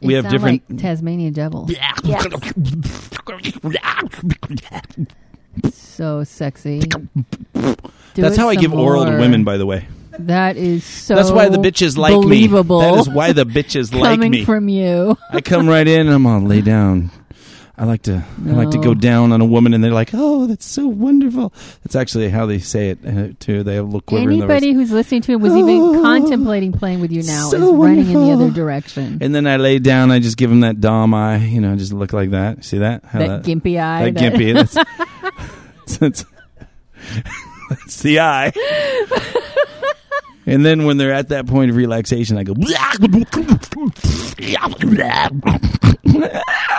We have different. like Tasmanian devil. So sexy. Do That's how I give oral to women, by the way. That is so. That's why the bitches like believable. me. That is why the bitches like me. coming from you. I come right in and I'm all lay down. I like to I like to go down on a woman and they're like, "Oh, that's so wonderful." That's actually how they say it uh, too. They have a little quiver in their voice. Anybody who's listening to it was even contemplating playing with you now So is running in the other direction. And then I lay down. I just give them that dom eye. You know, just look like that. See that? How that gimpy eye. That gimpy. That's, that's, that's the eye. And then when they're at that point of relaxation, I go.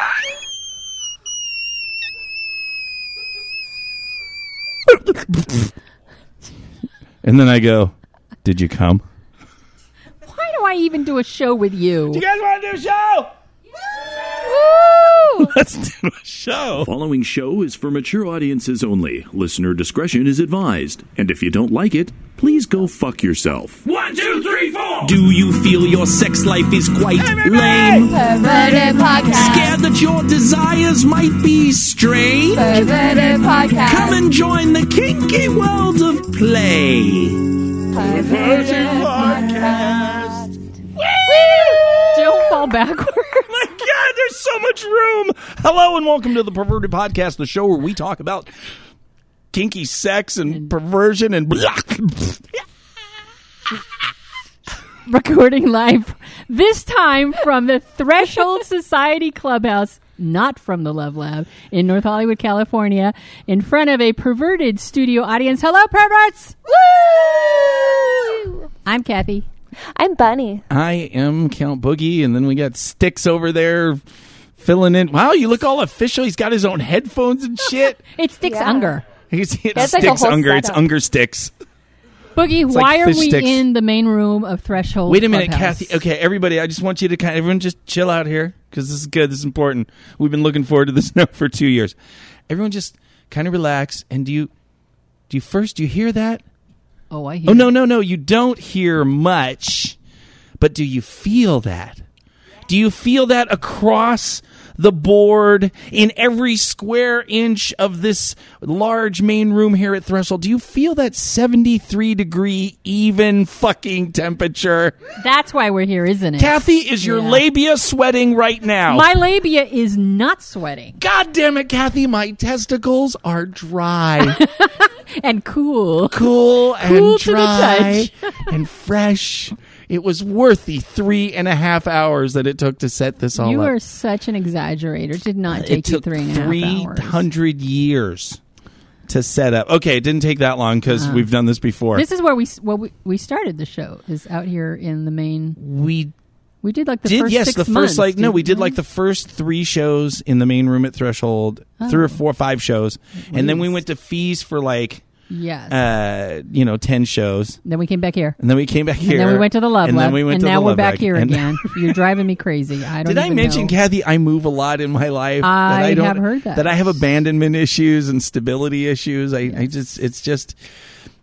And then I go, "Did you come?" Why do I even do a show with you? Do you guys want to do a show? Woo! Let's do a show. Following show is for mature audiences only. Listener discretion is advised. And if you don't like it, please go fuck yourself. One, two, three, four. Do you feel your sex life is quite lame? Perverted podcast. Scared that your desires might be strange? Perverted podcast. Come and join the kinky world of play. Perverted podcast. Backwards. my God, there's so much room. Hello and welcome to the Perverted Podcast, the show where we talk about kinky sex and perversion and Recording live this time from the Threshold Society Clubhouse, not from the Love Lab in North Hollywood, California, in front of a perverted studio audience. Hello, perverts! Woo! I'm Kathy. I'm Bunny. I am Count Boogie, and then we got Sticks over there filling in. Wow, you look all official. He's got his own headphones and shit. It sticks Yeah. Unger. He's it's That's like a Sticks whole Unger. It's setup. Unger Sticks. Boogie, It's like why are fish we sticks. in the main room of Threshold? Wait a minute, Clubhouse? Kathy. Okay, everybody, I just want you to kind of, everyone just chill out here because this is good. This is important. We've been looking forward to this now for two years. Everyone just kind of relax. And do you, do you first, do you hear that? Oh, I hear. Oh, no, no, no. You don't hear much, but do you feel that? Do you feel that across the board in every square inch of this large main room here at Threshold? Do you feel that 73 degree even fucking temperature? That's why we're here, isn't it? Kathy, is your Yeah. labia sweating right now? My labia is not sweating God damn it, Kathy, my testicles are dry. and cool. cool and Cool to the dry and fresh. It was worth the three and a half hours that it took to set this all You up. You are such an exaggerator. It did not it take you took three and a half three hours. hundred years to set up. Okay, it didn't take that long because we've done this before. Uh-huh. This is where we well we, we started the show is out here in the main. we We did like the did first yes, the first months, like no, we did like the first three shows in the main room at Threshold, three or Oh. four, five shows, and then we went to fees for like yes. uh you know ten shows, then we came back here. and then we came back here, And then we went to the Love and Lab. then we went to the land. and to now the we're Love back here And- again. You're driving me crazy. I don't Did I even mention, know. Kathy, I move a lot in my life. I that I don't, have heard that. That I have abandonment issues and stability issues. I, I just, it's just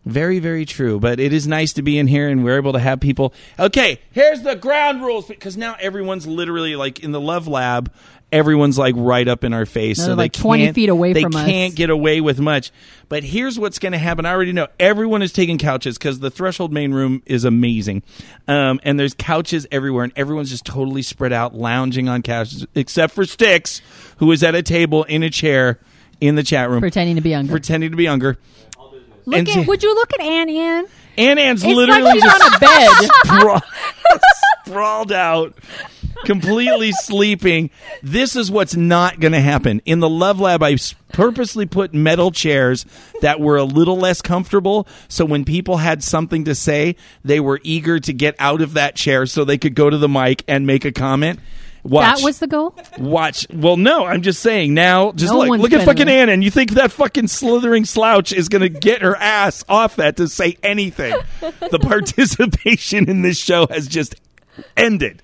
very, very true. But it is nice to be in here and we're able to have people. Okay, here's the ground rules because now everyone's literally like in the Love Lab. Everyone's like right up in our face, They're so like they 20 feet away they from us. can't get away with much. But here's what's going to happen. I already know everyone is taking couches because the Threshold main room is amazing, um, and there's couches everywhere, and everyone's just totally spread out, lounging on couches, except for Sticks, who is at a table in a chair in the chat room, pretending to be younger. pretending to be younger. look and at, see- would you look at Ann Ann? Ann Ann's It's literally like just on a bed. sprawl- sprawled out, completely sleeping. This is what's not going to happen. In the Love Lab, I purposely put metal chairs that were a little less comfortable. So when people had something to say, they were eager to get out of that chair so they could go to the mic and make a comment. Watch. That was the goal. Watch. Well, no, I'm just saying now. Just No look, look at fucking Anna, and you think that fucking slithering slouch is going to get her ass off that to say anything? the participation in this show has just ended.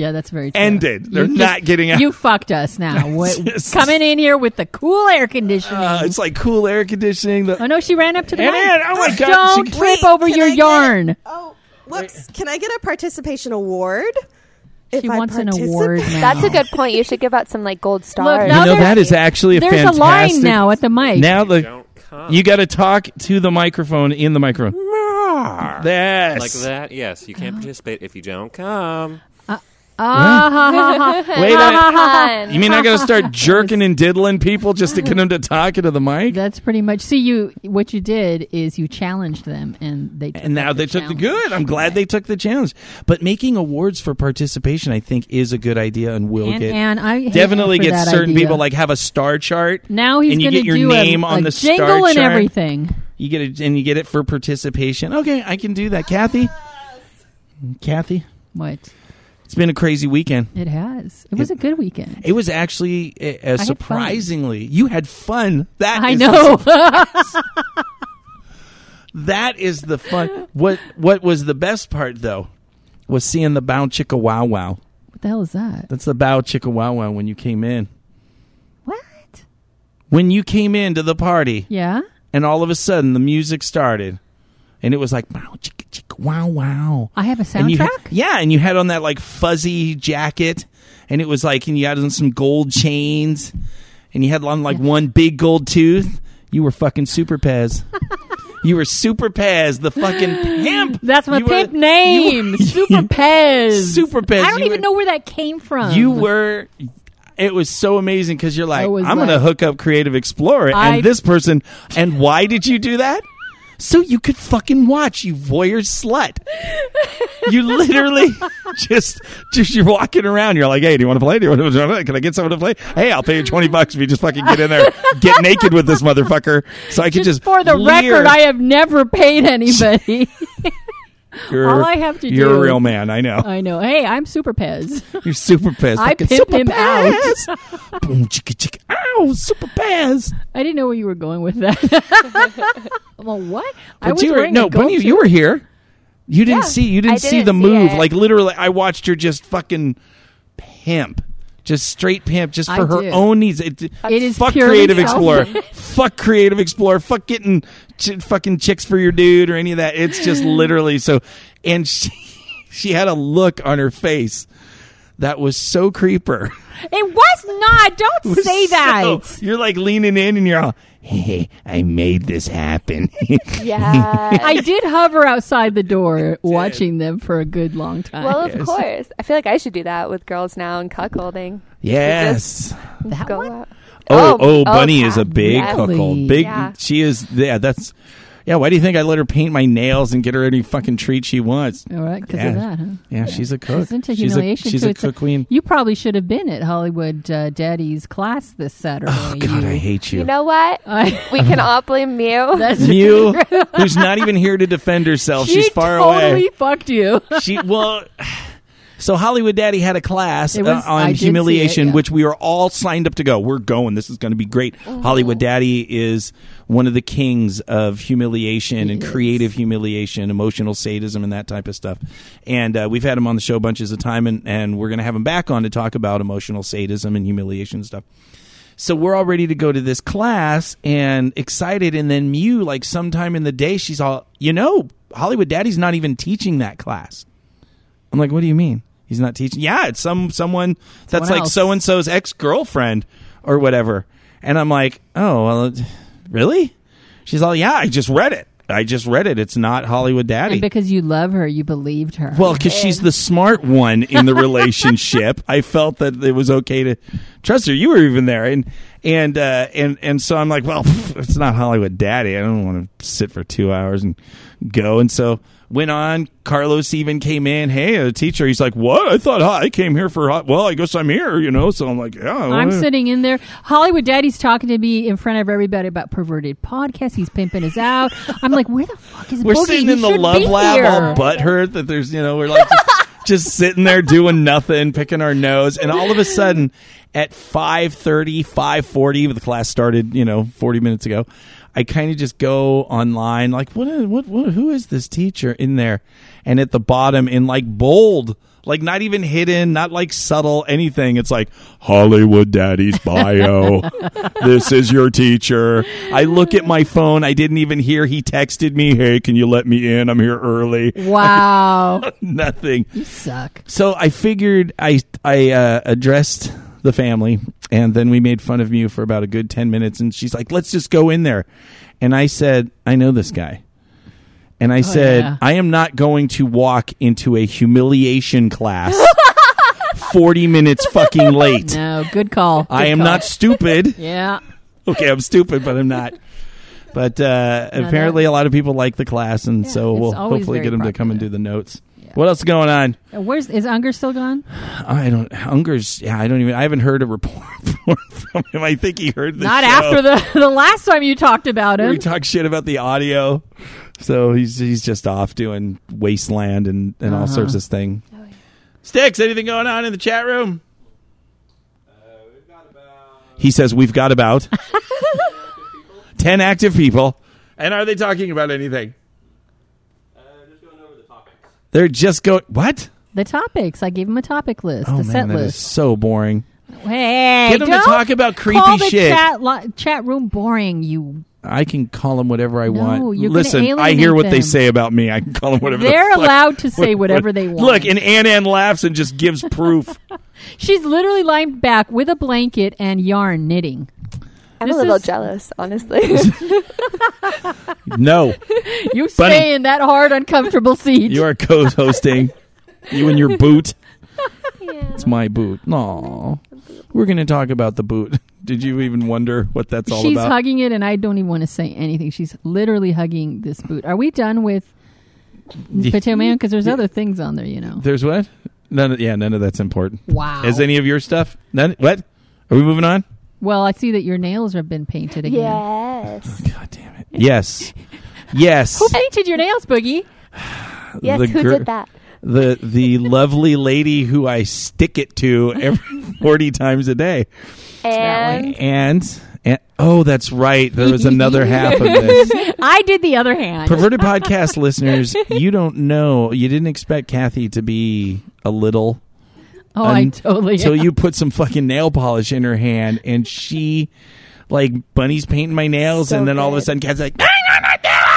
Yeah, that's very true. Ended. They're You not just- getting out. You fucked us now. What- Just- coming in here with the cool air conditioning. Uh, it's like cool air conditioning. The, oh no, she ran up to the Ann mic. Ann, oh my God, Don't she- trip Wait, over can your I get yarn. Oh, Whoops! Can I get a participation award? If She I wants an participate? award now. That's a good point. You should give out some like gold stars. now you know there's- that is actually a There's fantastic. a line now at the mic. Now the Don't come. you got to talk to the microphone in the microphone. Yes. like that? Yes, you can't participate if you don't come. Ah, ha, ha, ha. Wait a minute. You mean I got to start jerking and diddling people just to get them to talk into the mic? That's pretty much. See, you. What you did is you challenged them, and they. Took And now up they took the challenge. good. I'm glad they took the challenge. But making awards for participation, I think, is a good idea and will And, get and I definitely get certain idea. people like have a star chart. Now he's and you going to get your do name a, on a the jingle star and chart. everything. You get it, and you get it for participation. Okay, I can do that. Kathy, Kathy, What it's been a crazy weekend. it has. It was a good weekend. It was actually uh, uh, surprisingly. You had fun. That I know. that is the fun. What What was the best part though? Was seeing the bow chicka wow wow. what the hell is that? That's the bow chicka wow wow when you came in. What? When you came into the party, Yeah. and all of a sudden the music started, and it was like bow chicka chicka wow wow. I have a And soundtrack. had- yeah, and you had on that like fuzzy jacket, and it was like, and you had on some gold chains, and you had on like one big gold tooth. You were fucking Super Pez. you were Super Pez, the fucking pimp. That's my You were- pimp you name, were- Super Pez. Super Pez. I don't You even were- know where that came from. You were. It was so amazing because you're like, I'm going to hook up Creative Explorer I- and this person. And why did you do that? So you could fucking watch, you voyeur slut. you literally just, just you're walking around. You're like, hey, do you want to play? Do you want to? Can I get someone to play? Hey, I'll pay you twenty bucks if you just fucking get in there, get naked with this motherfucker, so I can just just, for the leer. record, I have never paid anybody. You're, all I have to you're do- a real man. I know. I know. Hey, I'm Super Pez. You're super pissed. I Fucking pimped super him out. Boom, chicka, chicka. Ow, super Pez. I didn't know where you were going with that. well, what? I But was you were no, Bunny. You were here. You didn't Yeah, see. You didn't see didn't the see move. it. Like literally, I watched her just fucking pimp, just straight pimp, just I for her did. own needs. It, It is fuck Creative Explorer. fuck Creative Explorer. Fuck getting ch- fucking chicks for your dude or any of that. It's just literally so. And she, she had a look on her face that was so creeper. It was not. Don't say that. So, you're like leaning in and you're all, hey, I made this happen. Yeah. I did hover outside the door watching them for a good long time. well, of Yes. course. I feel like I should do that with girls now and cuckolding. yes. that Go one? out. Oh, oh, oh, Oh, Bunny oh, is a big yeah. cuckold. Big. Yeah. She is. Yeah, that's. Yeah, why do you think I let her paint my nails and get her any fucking treat she wants? All right, because Yeah. of that, huh? Yeah, she's a cook. She's into she's a, humiliation. she's too. a It's cook queen. You probably should have been at Hollywood uh, Daddy's class this Saturday. Oh God, You- I hate you. You know what? We can all blame Mew. That's Mew, who's not even here to defend herself. she She's far totally away. fucked you. She well. So Hollywood Daddy had a class was- uh, on see it, humiliation, yeah. which we are all signed up to go. We're going. This is going to be great. Hollywood Daddy is one of the kings of humiliation and is. creative humiliation, emotional sadism, and that type of stuff. And uh, we've had him on the show bunches of time, and, and we're going to have him back on to talk about emotional sadism and humiliation and stuff. So we're all ready to go to this class and excited. And then Mew, like sometime in the day, she's all, you know, Hollywood Daddy's not even teaching that class. I'm like, what do you mean? He's not teaching? Yeah, it's some someone that's Someone like so and so's ex girlfriend or whatever. And I'm like, oh, well, really? She's all, yeah, I just read it. I just read it. It's not Hollywood Daddy. And because you love her, you believed her. Well, because she's the smart one in the relationship, I felt that it was okay to trust her. You were even there, and and uh, and and so I'm like, well, pff, it's not Hollywood Daddy. I don't want to sit for two hours and go. And so went on. Carlos even came in. Hey, a teacher. He's like, what? I thought I came here for. hot- Well, I guess I'm here. You know. So I'm like, yeah. I'm well, sitting in there. Hollywood Daddy's talking to me in front of everybody about perverted podcasts. He's pimping us out. I'm like, where the fuck is it? We're Boogie? sitting He in the love lab, here. all butthurt that there's, you know, we're like just, just sitting there doing nothing, picking our nose, and all of a sudden, at 5.30, 5.40, the class started, you know, 40 minutes ago, I kind of just go online, like, what, what, what, who is this teacher in there? And at the bottom, in like bold, like not even hidden, not like subtle, anything. It's like Hollywood Daddy's bio. this is your teacher. I look at my phone. I didn't even hear he texted me, "Hey, can you let me in? I'm here early." Wow. Nothing. you suck. So I figured I I uh, addressed the family, and then we made fun of you for about a good ten minutes. And she's like, "Let's just go in there," and I said, "I know this guy." And I said, yeah. I am not going to walk into a humiliation class 40 minutes fucking late. No, good call. I am call. not stupid. Yeah. Okay, I'm stupid, but I'm not. But uh, No, apparently, that- a lot of people like the class, and so we'll hopefully get them to come and do the notes. What else is going on? Uh, Where's is Unger still gone? I don't. Hunger's. Yeah, I don't even. I haven't heard a report from him. I think he heard the Not show. after the the last time you talked about him. he talked shit about the audio. So he's he's just off doing wasteland and and all Uh-huh. sorts of thing. Sticks. Anything going on in the chat room? He says we've got about ten active people. And are they talking about anything? They're just going. What? The topics. I gave them a topic list, Oh a set man, that is list. so boring. Hey, Get 'em to talk about creepy call the shit. Chat, li- chat room boring. You. I can call them whatever I No, want. Listen, I hear what they say about me. I can call them whatever. They're fuck- allowed to say what- whatever what- they want. Look, and Ann Ann laughs and just gives proof. She's literally lying back with a blanket and yarn knitting. I'm This a little is- jealous, honestly. no, You stay in that hard, uncomfortable seat. you are co-hosting. you and your boot. It's my boot. No, we're going to talk about the boot. Did you even wonder what that's all She's about? She's hugging it, and I don't even want to say anything. She's literally hugging this boot. Are we done with Potato Man? Because there's other things on there, you know. There's what? None. Of, yeah, none of that's important. Wow. Is any of your stuff? None. What? Are we moving on? Well, I see that your nails have been painted again. yes. Oh, God damn it. Yes. Yes. Who painted your nails, Boogie? Yes, The who gir- did that? the the lovely lady who I stick it to every forty times a day. And And, and oh, that's right. There was another half of this. I did the other hand. Perverted podcast listeners, you don't know. You didn't expect Kathy to be a little. Oh, I un- totally. So you put some fucking nail polish in her hand, and she, like, Bunny's painting my nails, So and then all of a good. sudden, Kathy's like,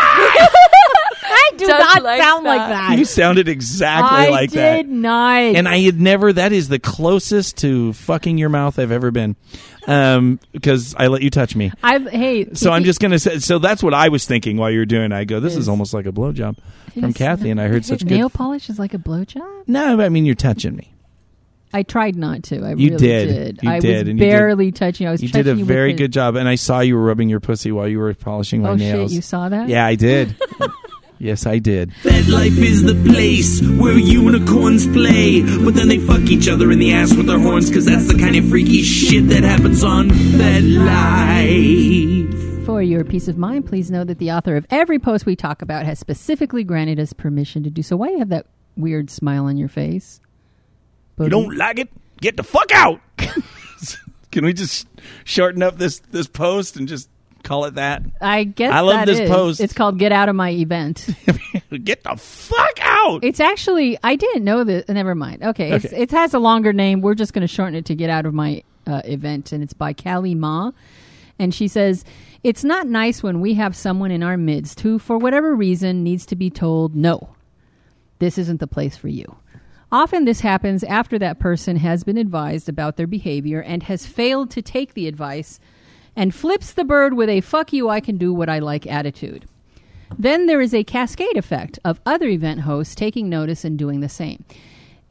I do Just not like sound like that. that. you sounded exactly I like did that. not. and I had never. That is the closest to fucking your mouth I've ever been, um, because I let you touch me. I hey. So I'm just gonna say. So that's what I was thinking while you were doing. it. I go, this is Is- almost like a blowjob from Is- Kathy, and I heard such a nail good. polish is like a blowjob. No, I mean you're touching me. I tried not to. I You really did. did. You I did, was and you did- barely touching. I was. You did a touching you very good job, and I saw you were rubbing your pussy while you were polishing my oh, nails. Oh nails. shit! You saw that? yeah, I did. yes, I did. FetLife is the place where unicorns play, but then they fuck each other in the ass with their horns, cause that's the kind of freaky shit that happens on FetLife. For your peace of mind, please know that the author of every post we talk about has specifically granted us permission to do so. Why do you have that weird smile on your face? You don't like it? Get the fuck out. Can we just shorten up this this post and just call it that? I guess I love this is. post. It's called "Get Out of My Event." Get the fuck out. it's actually I didn't know that. Never mind. Okay, It's, Okay. it has a longer name. We're just going to shorten it to "Get Out of My uh, Event," and it's by Callie Ma. And she says, It's not nice when we have someone in our midst who, for whatever reason, needs to be told, no, this isn't the place for you. Often this happens after that person has been advised about their behavior and has failed to take the advice and flips the bird with a fuck you, I can do what I like attitude. Then there is a cascade effect of other event hosts taking notice and doing the same.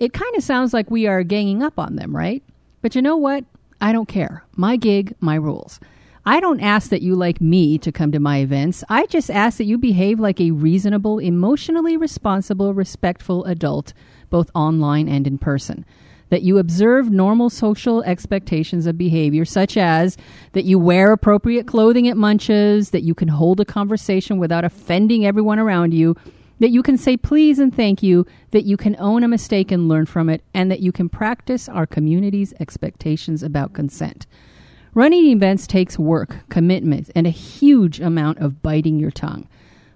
It kind of sounds like we are ganging up on them, right? But you know what? I don't care. My gig, my rules. I don't ask that you like me to come to my events. I just ask that you behave like a reasonable, emotionally responsible, respectful adult, both online and in person. That you observe normal social expectations of behavior, such as that you wear appropriate clothing at munches, that you can hold a conversation without offending everyone around you, that you can say please and thank you, that you can own a mistake and learn from it, and that you can practice our community's expectations about consent. Running events takes work, commitment, and a huge amount of biting your tongue.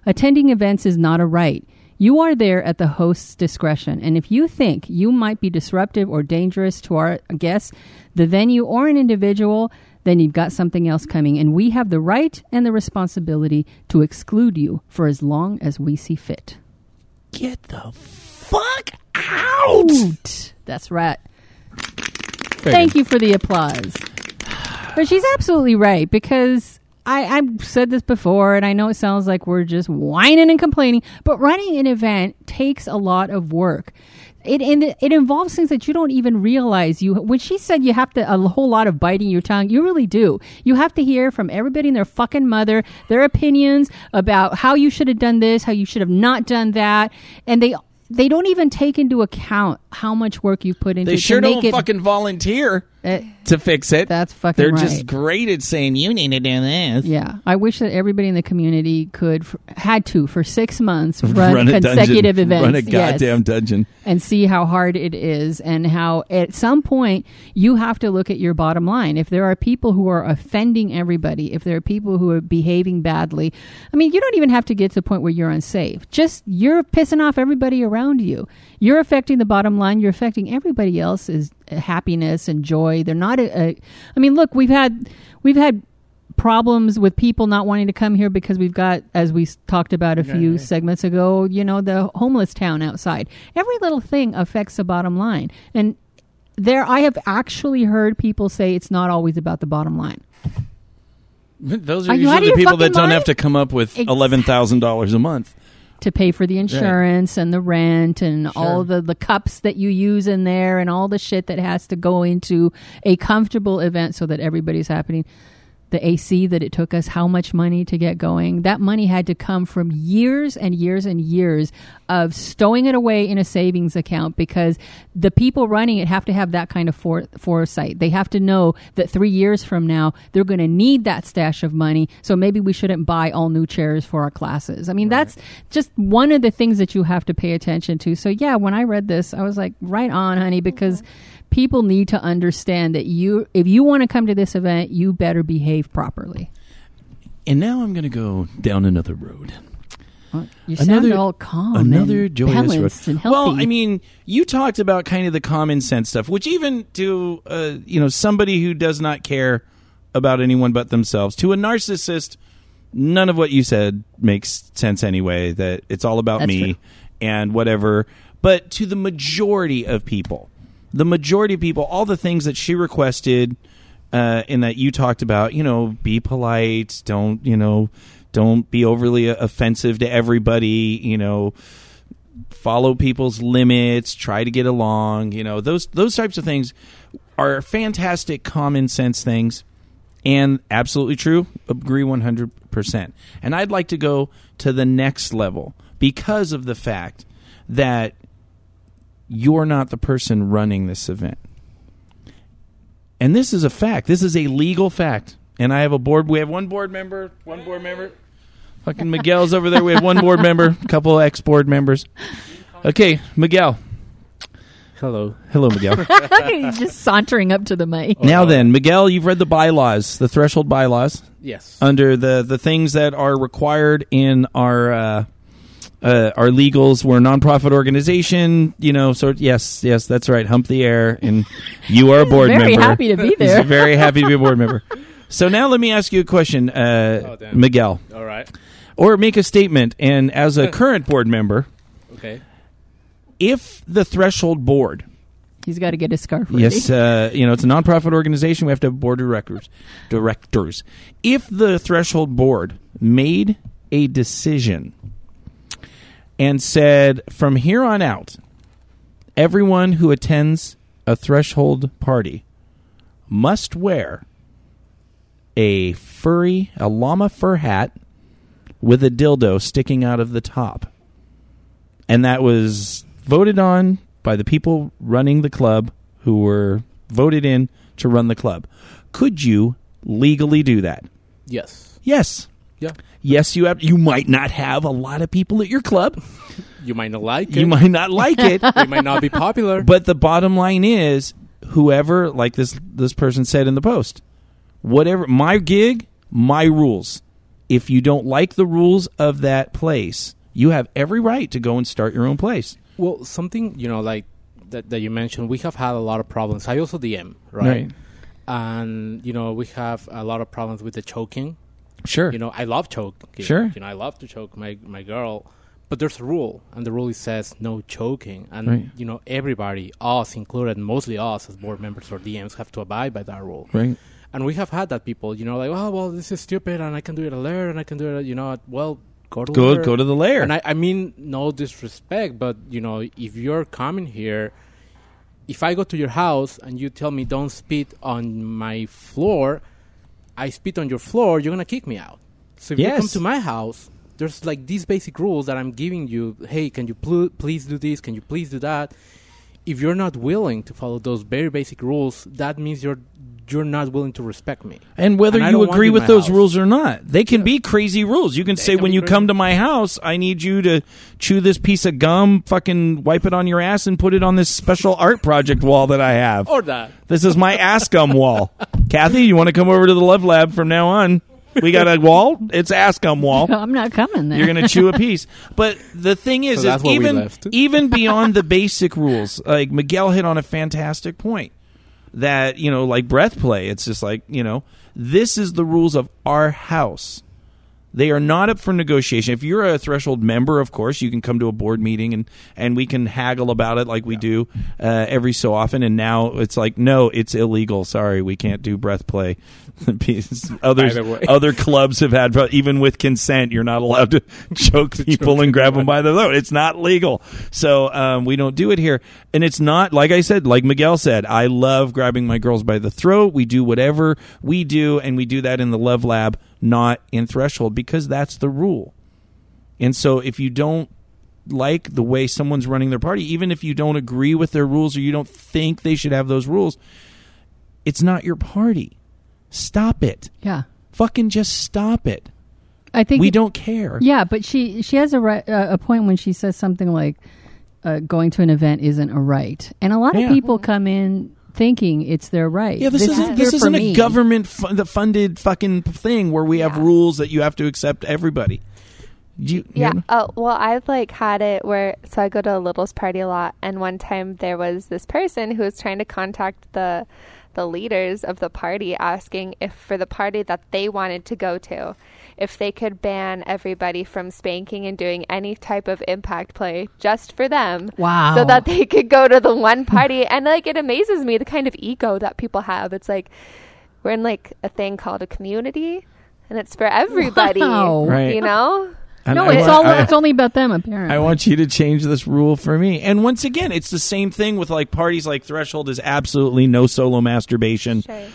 Attending events is not a right. You are there at the host's discretion, and if you think you might be disruptive or dangerous to our guests, the venue, or an individual, then you've got something else coming, and we have the right and the responsibility to exclude you for as long as we see fit. Get the fuck out! Out. That's right. Thank you for the applause. But she's absolutely right because I, I've said this before, and I know it sounds like we're just whining and complaining, but running an event takes a lot of work. It, it it involves things that you don't even realize. You when she said you have to a whole lot of biting your tongue, you really do. You have to hear from everybody and their fucking mother their opinions about how you should have done this, how you should have not done that, and they they don't even take into account how much work you've put into They to sure don't it. fucking volunteer uh, to fix it. that's fucking They're right. just great at saying you need to do this. Yeah, I wish that everybody in the community could had to for six months run, a consecutive dungeon. events, Run a yes, goddamn dungeon. and see how hard it is, and how at some point you have to look at your bottom line. If there are people who are offending everybody, if there are people who are behaving badly, I mean, you don't even have to get to the point where you're unsafe. Just you're pissing off everybody around you. You're affecting the bottom line. You're affecting everybody else's uh, happiness and joy. They're not a, a I mean, look, we've had we've had problems with people not wanting to come here because we've got, as we talked about a few segments ago, you know, the homeless town outside. Every little thing affects the bottom line. And there, I have actually heard people say it's not always about the bottom line. Those are, Are usually the people that fucking don't have to come up with Exactly. eleven thousand dollars a month. To pay for the insurance and the rent and all the, the cups that you use in there and all the shit that has to go into a comfortable event so that everybody's happening. The AC that it took us how much money to get going. That money had to come from years and years and years of stowing it away in a savings account because the people running it have to have that kind of fore- foresight. They have to know that three years from now they're going to need that stash of money. So maybe we shouldn't buy all new chairs for our classes. I mean, that's just one of the things that you have to pay attention to. So yeah, when I read this, I was like, right on, honey, because mm-hmm. People need to understand that you, if you want to come to this event, you better behave properly. And now I'm going to go down another road. You sound Another- all calm, another and joyous balanced road. and healthy. Well, I mean, you talked about kind of the common sense stuff, which even to uh, you know somebody who does not care about anyone but themselves, to a narcissist, none of what you said makes sense anyway. That it's all about That's me true. and whatever. But to the majority of people, the majority of people, all the things that she requested. Uh, and that you talked about, you know, be polite, don't, you know, don't be overly offensive to everybody, you know, follow people's limits, try to get along, you know, those those types of things are fantastic common sense things and absolutely true. Agree 100%. And I'd like to go to the next level because of the fact that you're not the person running this event. And this is a fact. This is a legal fact. And I have a board. We have one board member, one board member. Fucking Miguel's over there. We have one board member, a couple ex board members. Okay, Miguel. Hello. Hello, Miguel. He's just sauntering up to the mic. now then, Miguel, you've read the bylaws, the threshold bylaws, Yes. under the the things that are required in our uh, uh, our legals. We're a nonprofit organization, you know. So yes, yes, that's right. Hump the air, and you are a board very member. Very happy to be He's there. very happy to be a board member. So now let me ask you a question, uh, Oh. Miguel, All right. or make a statement. And as a current board member, Okay. if the threshold board He's got to get his scarf ready. Yes, uh, you know it's a nonprofit organization. We have to have board directors. Directors. If the threshold board made a decision and said, from here on out, everyone who attends a threshold party must wear a furry, a llama fur hat with a dildo sticking out of the top, and that was voted on by the people running the club who were voted in to run the club. Could you legally do that? Yes. Yes. Yeah. Yes, you have. You might not have a lot of people at your club. You might not like it. You might not like it, It might not be popular. but the bottom line is, whoever, like this this person said in the post, whatever my gig, my rules. If you don't like the rules of that place, you have every right to go and start your own place. Well, something you know, like that, that you mentioned, we have had a lot of problems. I also DM, right? Right. And you know, we have a lot of problems with the choking. Sure. You know, I love choking. Sure. You know, I love to choke my my girl, but there's a rule, and the rule says no choking, and Right. you know, everybody, us included, mostly us as board members or DMs, have to abide by that rule. right. And we have had that people, you know, like, oh well, this is stupid, and I can do it alert, and I can do it, you know, at- well, go to Go lair. go to the lair. And I, I mean, no disrespect, but you know, if you're coming here, if I go to your house and you tell me don't spit on my floor, I spit on your floor, you're gonna kick me out. So if you come to my house, there's like these basic rules that I'm giving you. Hey, can you pl- please do this? Can you please do that? If you're not willing to follow those very basic rules, that means you're you're not willing to respect me. And whether And you agree with those house. rules or not, they can be crazy rules. You can say can when you crazy. come to my house, I need you to chew this piece of gum, fucking wipe it on your ass, and put it on this special art project wall that I have. Or that. This is my ass gum wall. Kathy, you want to come over to the Love Lab from now on? We got a wall. It's ass gum wall. I'm not coming there. You're going to chew a piece. But the thing is, So is what we even left. even beyond the basic rules, like Miguel hit on a fantastic point that you know, like breath play. It's just like you know, this is the rules of our house. They are not up for negotiation. If you're a threshold member, of course, you can come to a board meeting and, and we can haggle about it like we do uh, every so often. And now it's like, no, it's illegal. Sorry, we can't do breath play. Others, By the way. other clubs have had, even with consent, you're not allowed to choke people and grab them by the throat. It's not legal. So um, we don't do it here. And it's not, like I said, like Miguel said, I love grabbing my girls by the throat. We do whatever we do, and we do that in the Love Lab, not in Threshold, because that's the rule. And so if you don't like the way someone's running their party, even if you don't agree with their rules or you don't think they should have those rules, it's not your party. Stop it. yeah. Fucking just stop it. I think We it- don't care. Yeah, but she she has a right, uh, a point when she says something like uh, going to an event isn't a right, and a lot Yeah. of people come in thinking it's their right. Yeah, this, isn't this isn't a me. government fu- funded fucking thing where we have rules that you have to accept everybody. You, Yeah. you know? Oh, well, I've like had it where so I go to a littles party a lot, and one time there was this person who was trying to contact the the leaders of the party, asking if for the party that they wanted to go to, if they could ban everybody from spanking and doing any type of impact play just for them. Wow. So that they could go to the one party, and like it amazes me the kind of ego that people have. It's like we're in like a thing called a community. And it's for everybody, Wow. Right. you know. And no, I it's wa- all I- it's only about them apparently. I want you to change this rule for me. And once again, it's the same thing with like parties like Threshold is absolutely no solo masturbation. Sure.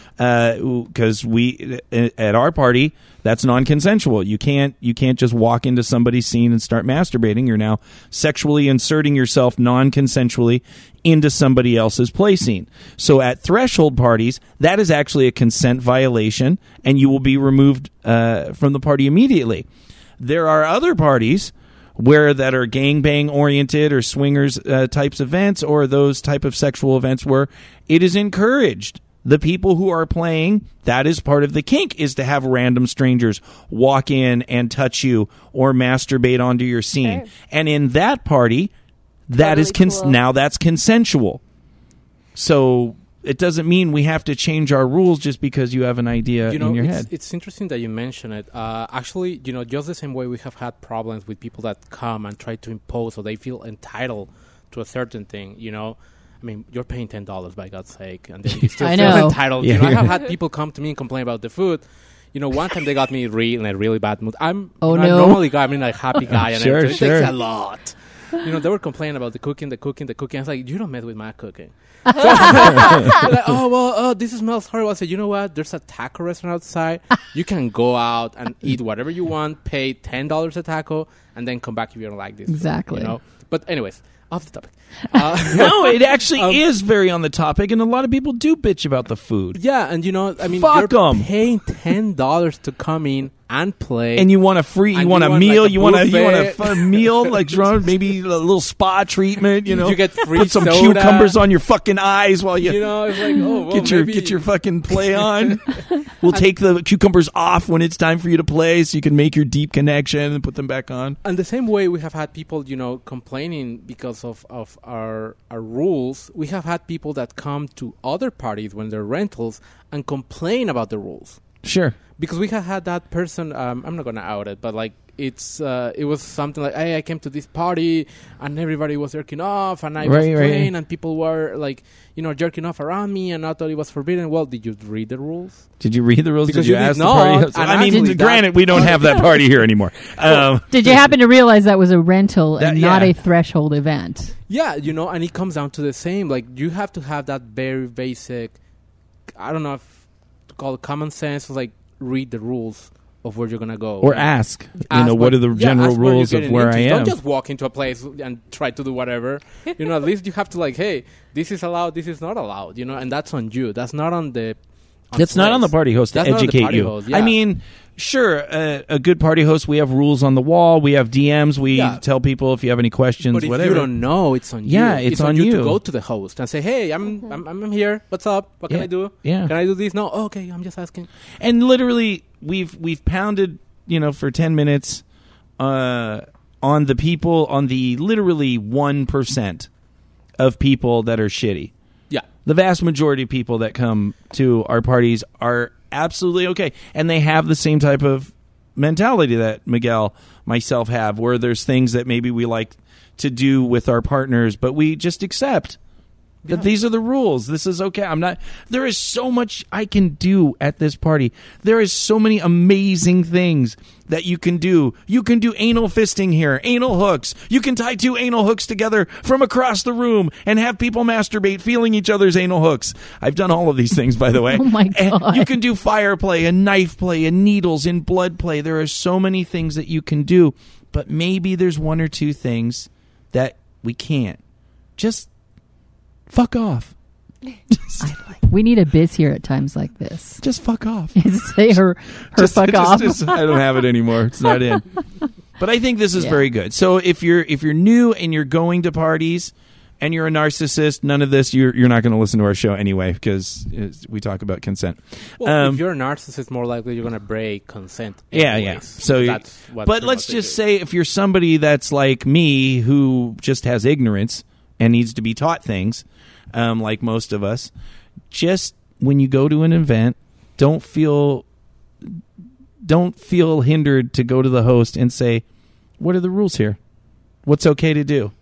Because we at our party that's non-consensual. You can't you can't just walk into somebody's scene and start masturbating. You're now sexually inserting yourself non-consensually into somebody else's play scene. So at threshold parties, that is actually a consent violation, and you will be removed uh, from the party immediately. There are other parties where that are gangbang oriented or swingers uh, types events or those type of sexual events where it is encouraged the people who are playing that is part of the kink is to have random strangers walk in and touch you or masturbate onto your scene Sure. and in that party that is Totally cons- cool. now that's consensual so it doesn't mean we have to change our rules just because you have an idea you know, in your it's, head it's interesting that you mention it. Uh, actually, you know, just the same way we have had problems with people that come and try to impose or they feel entitled to a certain thing. You know, I mean, you're paying ten dollars by God's sake, and then you still I feel know. entitled. Yeah. You know, I have had people come to me and complain about the food. You know, one time they got me re- in a really bad mood. I'm Oh, you know, I'm no. normally guy, I mean, like happy guy, and Sure, everything. sure. takes a lot. You know, they were complaining about the cooking, the cooking, the cooking. I was like, you don't mess with my cooking. So- like, oh well, oh this smells horrible. I said, you know what? There's a taco restaurant outside. You can go out and eat whatever you want. Pay ten dollars a taco, and then come back if you don't like this. food, Exactly. you know. But anyways, off the topic. Uh, no it actually Um, is very on the topic and a lot of people do bitch about the food yeah, and you know, I mean, Fuck you're 'em. paying ten dollars to come in and play. and you want a free, you want you a want, meal, like, a you want a you want a meal, like maybe a little spa treatment. You know, You get free put some soda. cucumbers on your fucking eyes while you, you know, it's like, oh, well, get your maybe- get your fucking play on. we'll take the cucumbers off when it's time for you to play, so you can make your deep connection and put them back on. And the same way we have had people, you know, complaining because of, of our our rules. We have had people that come to other parties when they're rentals and complain about the rules. Sure. Because we have had that person. Um, I'm not gonna out it, but like it's uh, it was something like, hey, I came to this party and everybody was jerking off, and I was Right, right. playing, and people were like, you know, jerking off around me, and I thought it was forbidden. Well, did you read the rules? Did you read the rules? Because did you, you did ask the not, party? host? I mean, actually granted, we don't have that party here anymore. Um, Did you happen to realize that was a rental That- and not yeah. a threshold event? Yeah, you know, and it comes down to the same. Like you have to have that very basic. I don't know if to call it common sense. Like read the rules of where you're gonna go, or And ask, you ask know, what are the yeah, general ask rules of where into. I am? Don't just walk into a place and try to do whatever. you know, at least you have to like, hey, this is allowed, this is not allowed. You know, and that's on you. That's not on the. On It's not on the party host to That's educate you. host, I mean, sure, uh, a good party host. We have rules on the wall. We have DMs. We Yeah. tell people if you have any questions, But if whatever. you don't know, it's on you. Yeah, you. it's on, on you, you. to go to the host and say, "Hey, I'm I'm, I'm here. What's up? What can Yeah, I do? yeah. Can I do this? No, oh, okay. I'm just asking. and literally, we've we've pounded, you know, for ten minutes, uh, on the people on the literally one percent of people that are shitty. Yeah, the vast majority of people that come to our parties are absolutely okay. And they have the same type of mentality that miguel myself have where there's things that maybe we like to do with our partners but we just accept that these are the rules. This is okay. I'm not there is so much i can do at this party. There is so many amazing things that you can do. You can do anal fisting here anal hooks. You can tie two anal hooks together from across the room and have people masturbate feeling each other's anal hooks. I've done all of these things by the way. Oh my And God. you can do fire play and knife play and needles and blood play. There are so many things that you can do. But maybe there's one or two things that we can't. Just fuck off We need a biz here at times like this. just fuck off Say her, her Just- fuck just- off. just- I don't have it anymore. It's not in. But I think this is Yeah. very good. So if you're if you're new and you're going to parties and you're a narcissist, none of this you're you're not going to listen to our show anyway because we talk about consent. Well, Um, if you're a narcissist, more likely you're gonna break consent. Yeah, anyways. yeah. So, that's what but let's just do. say if you're somebody that's like me who just has ignorance and needs to be taught things, um, like most of us, just when you go to an event, don't feel don't feel hindered to go to the host and say, "What are the rules here? What's okay to do?"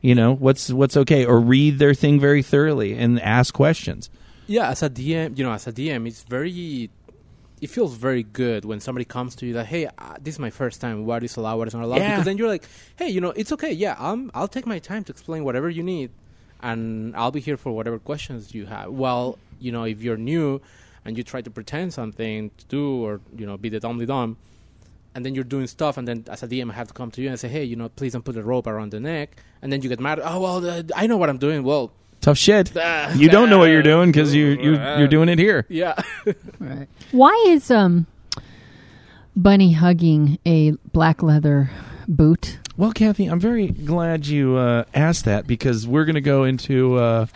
You know, what's what's okay, or read their thing very thoroughly and ask questions. Yeah, as a DM, you know, as a DM, it's very. It feels very good when somebody comes to you that "Hey, uh, this is my first time. What is allowed? What is not allowed?" Yeah. Because then you're like, "Hey, you know, it's okay. Yeah, I'm. I'll take my time to explain whatever you need, and I'll be here for whatever questions you have." Well, you know, if you're new and you try to pretend something to do, or you know, be the dumbly dumb, and then you're doing stuff, and then as a DM, I have to come to you and say, "Hey, you know, please don't put a rope around the neck," and then you get mad. Oh well, uh, I know what I'm doing. Well, Tough shit. Ah, You don't know what you're doing because you you you're doing it here. yeah. Right. Why is um Bunny hugging a black leather boot? Well, Kathy, I'm very glad you uh, asked that because we're going to go into uh,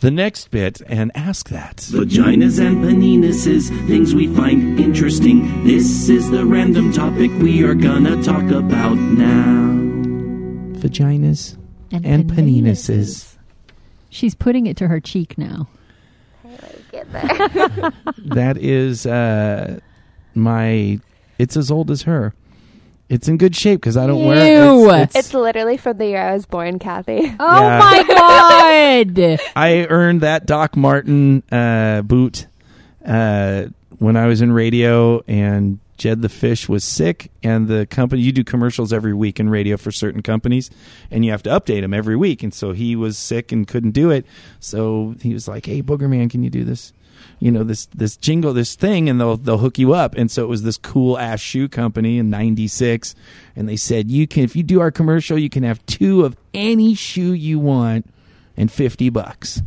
the next bit and ask that. Vaginas and penises, things we find interesting. This is the random topic we are gonna talk about now. Vaginas and penises. She's putting it to her cheek now. Get there. That is uh, my. It's as old as her. It's in good shape because I don't wear Ew. it. It's, it's literally from the year I was born, Kathy. Oh Yeah. my god! I earned that Doc Martin uh, boot uh, when I was in radio, and Jed the Fish was sick, and the company you do commercials every week in radio for certain companies, and you have to update them every week, and so he was sick and couldn't do it, so he was like, "Hey, Booger Man, can you do this?" You know this this jingle this thing and they'll they'll hook you up and so it was this cool ass shoe company in '96 and they said you can if you do our commercial you can have two of any shoe you want and 50 bucks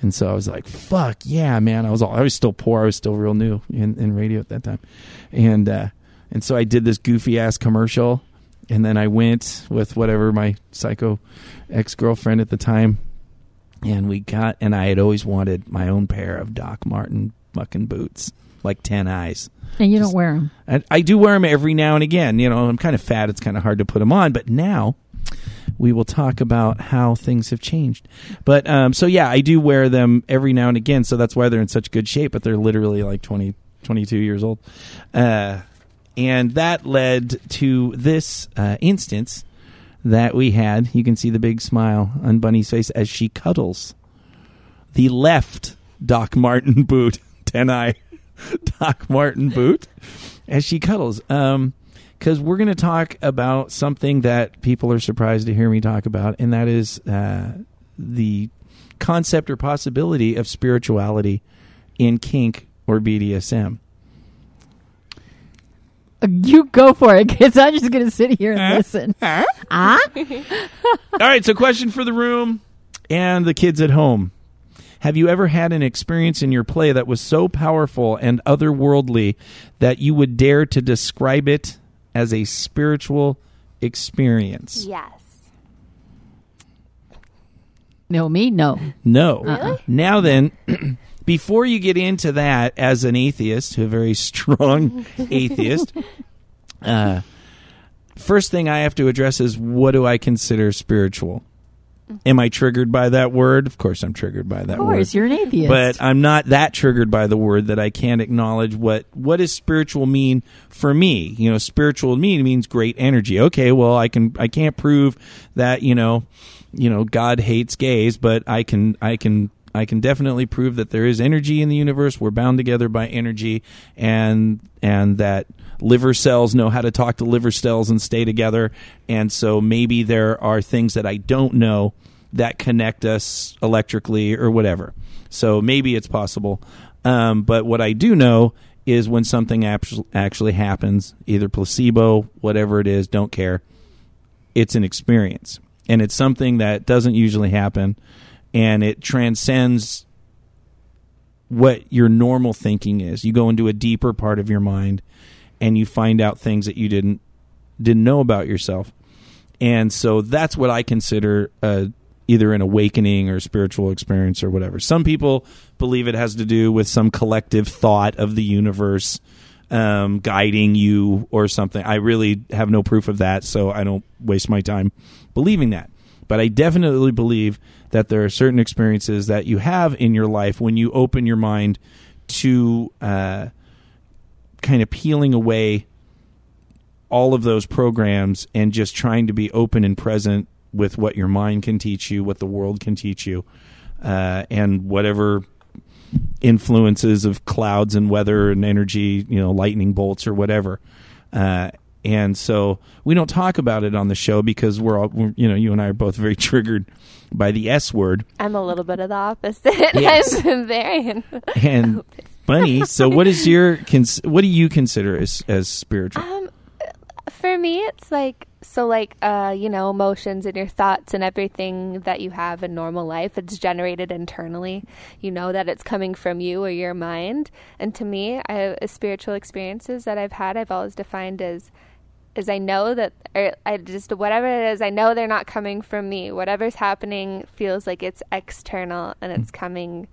And so I was like, "Fuck yeah, man!" I was all, I was still poor. I was still real new in, in radio at that time, and uh, and so I did this goofy ass commercial, and then I went with whatever my psycho ex girlfriend at the time, and we got and I had always wanted my own pair of Doc Martin fucking boots, like ten eyes. And you don't wear them. I, I do wear them every now and again. You know, I'm kind of fat. It's kind of hard to put them on. But now we will talk about how things have changed. But um, so yeah, I do wear them every now and again. So that's why they're in such good shape. But they're literally like 20, 22 years old. Uh, and that led to this uh, instance that we had. You can see the big smile on Bunny's face as she cuddles the left Doc Martin boot, 10 eye Doc Martin boot, as she cuddles. Um, because we're going to talk about something that people are surprised to hear me talk about, and that is uh, the concept or possibility of spirituality in kink or BDSM. You go for it, because I'm just going to sit here and listen. Ah? All right, so question for the room and the kids at home. Have you ever had an experience in your play that was so powerful and otherworldly that you would dare to describe it as a spiritual experience? Yes. No, me? No. No. Really? Now then, before you get into that as an atheist, a very strong atheist, uh, first thing I have to address is what do I consider spiritual? Am I triggered by that word? Of course, I'm triggered by that Of course, word. you're an atheist. But I'm not that triggered by the word that I can't acknowledge what what does spiritual mean for me. You know, spiritual to me means great energy. Okay, well, I can I can't prove that you know, you know, God hates gays, but I can I can I can definitely prove that there is energy in the universe. We're bound together by energy, and and that liver cells know how to talk to liver cells and stay together. And so maybe there are things that I don't know that connect us electrically or whatever. So maybe it's possible. Um, but what I do know is when something actually happens, either placebo, whatever it is, don't care. It's an experience. And it's something that doesn't usually happen. And it transcends what your normal thinking is. You go into a deeper part of your mind and you find out things that you didn't didn't know about yourself. And so that's what I consider uh, either an awakening or spiritual experience or whatever. Some people believe it has to do with some collective thought of the universe um, guiding you or something. I really have no proof of that, so I don't waste my time believing that. But I definitely believe that there are certain experiences that you have in your life when you open your mind to uh, kind of peeling away all of those programs and just trying to be open and present with what your mind can teach you, what the world can teach you, uh, and whatever influences of clouds and weather and energy, you know, lightning bolts or whatever. Uh, and so we don't talk about it on the show because we're all, we're, you know, you and I are both very triggered by the S word. I'm a little bit of the opposite. Yes. I'm very. And Bunny, so what is your, cons- what do you consider as, as spiritual? Um, for me, it's like so, like uh, you know, emotions and your thoughts and everything that you have in normal life. It's generated internally. You know that it's coming from you or your mind. And to me, I, spiritual experiences that I've had, I've always defined as is I know that, or I just whatever it is, I know they're not coming from me. Whatever's happening feels like it's external and it's mm. coming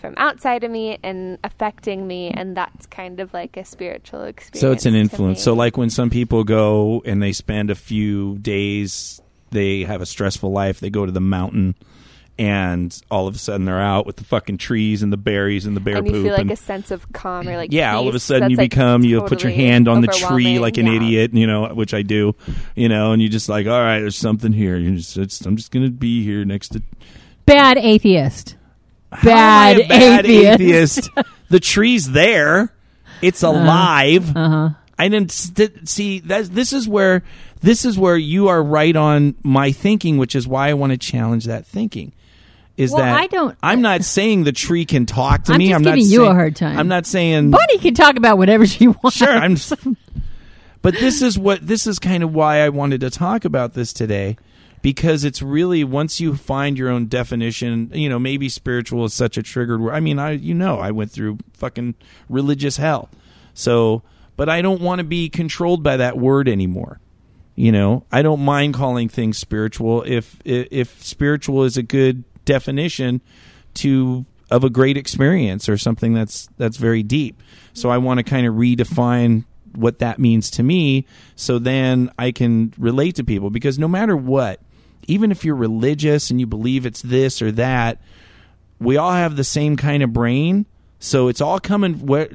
from outside of me and affecting me, and that's kind of like a spiritual experience. So it's an influence. So like when some people go and they spend a few days, they have a stressful life, they go to the mountain and all of a sudden they're out with the fucking trees and the berries and the bear and you poop feel like and a sense of calm or like yeah, all of a sudden that's, you like, become you put your hand on the tree like an Yeah. idiot, you know, which I do, you know, and you just like, all right, there's something here. You just, it's, I'm just gonna be here next to Bad atheist. How am I Bad, bad atheist. atheist. the tree's there. It's alive. Uh-huh. I didn't st- see that. This is where this is where you are right on my thinking, which is why I want to challenge that thinking. Is Well, that I don't- I'm not saying the tree can talk to I'm me. I'm not giving you a hard time. I'm not saying Bunny can talk about whatever she wants. sure. I'm. Just, but this is what this is kind of why I wanted to talk about this today, because it's really once you find your own definition, you know, maybe spiritual is such a triggered word. I mean, I you know, I went through fucking religious hell. So, but I don't want to be controlled by that word anymore. You know, I don't mind calling things spiritual if if, if spiritual is a good definition to of a great experience or something that's that's very deep. So I want to kind of redefine what that means to me so then I can relate to people because no matter what, even if you're religious and you believe it's this or that, we all have the same kind of brain. So it's all coming what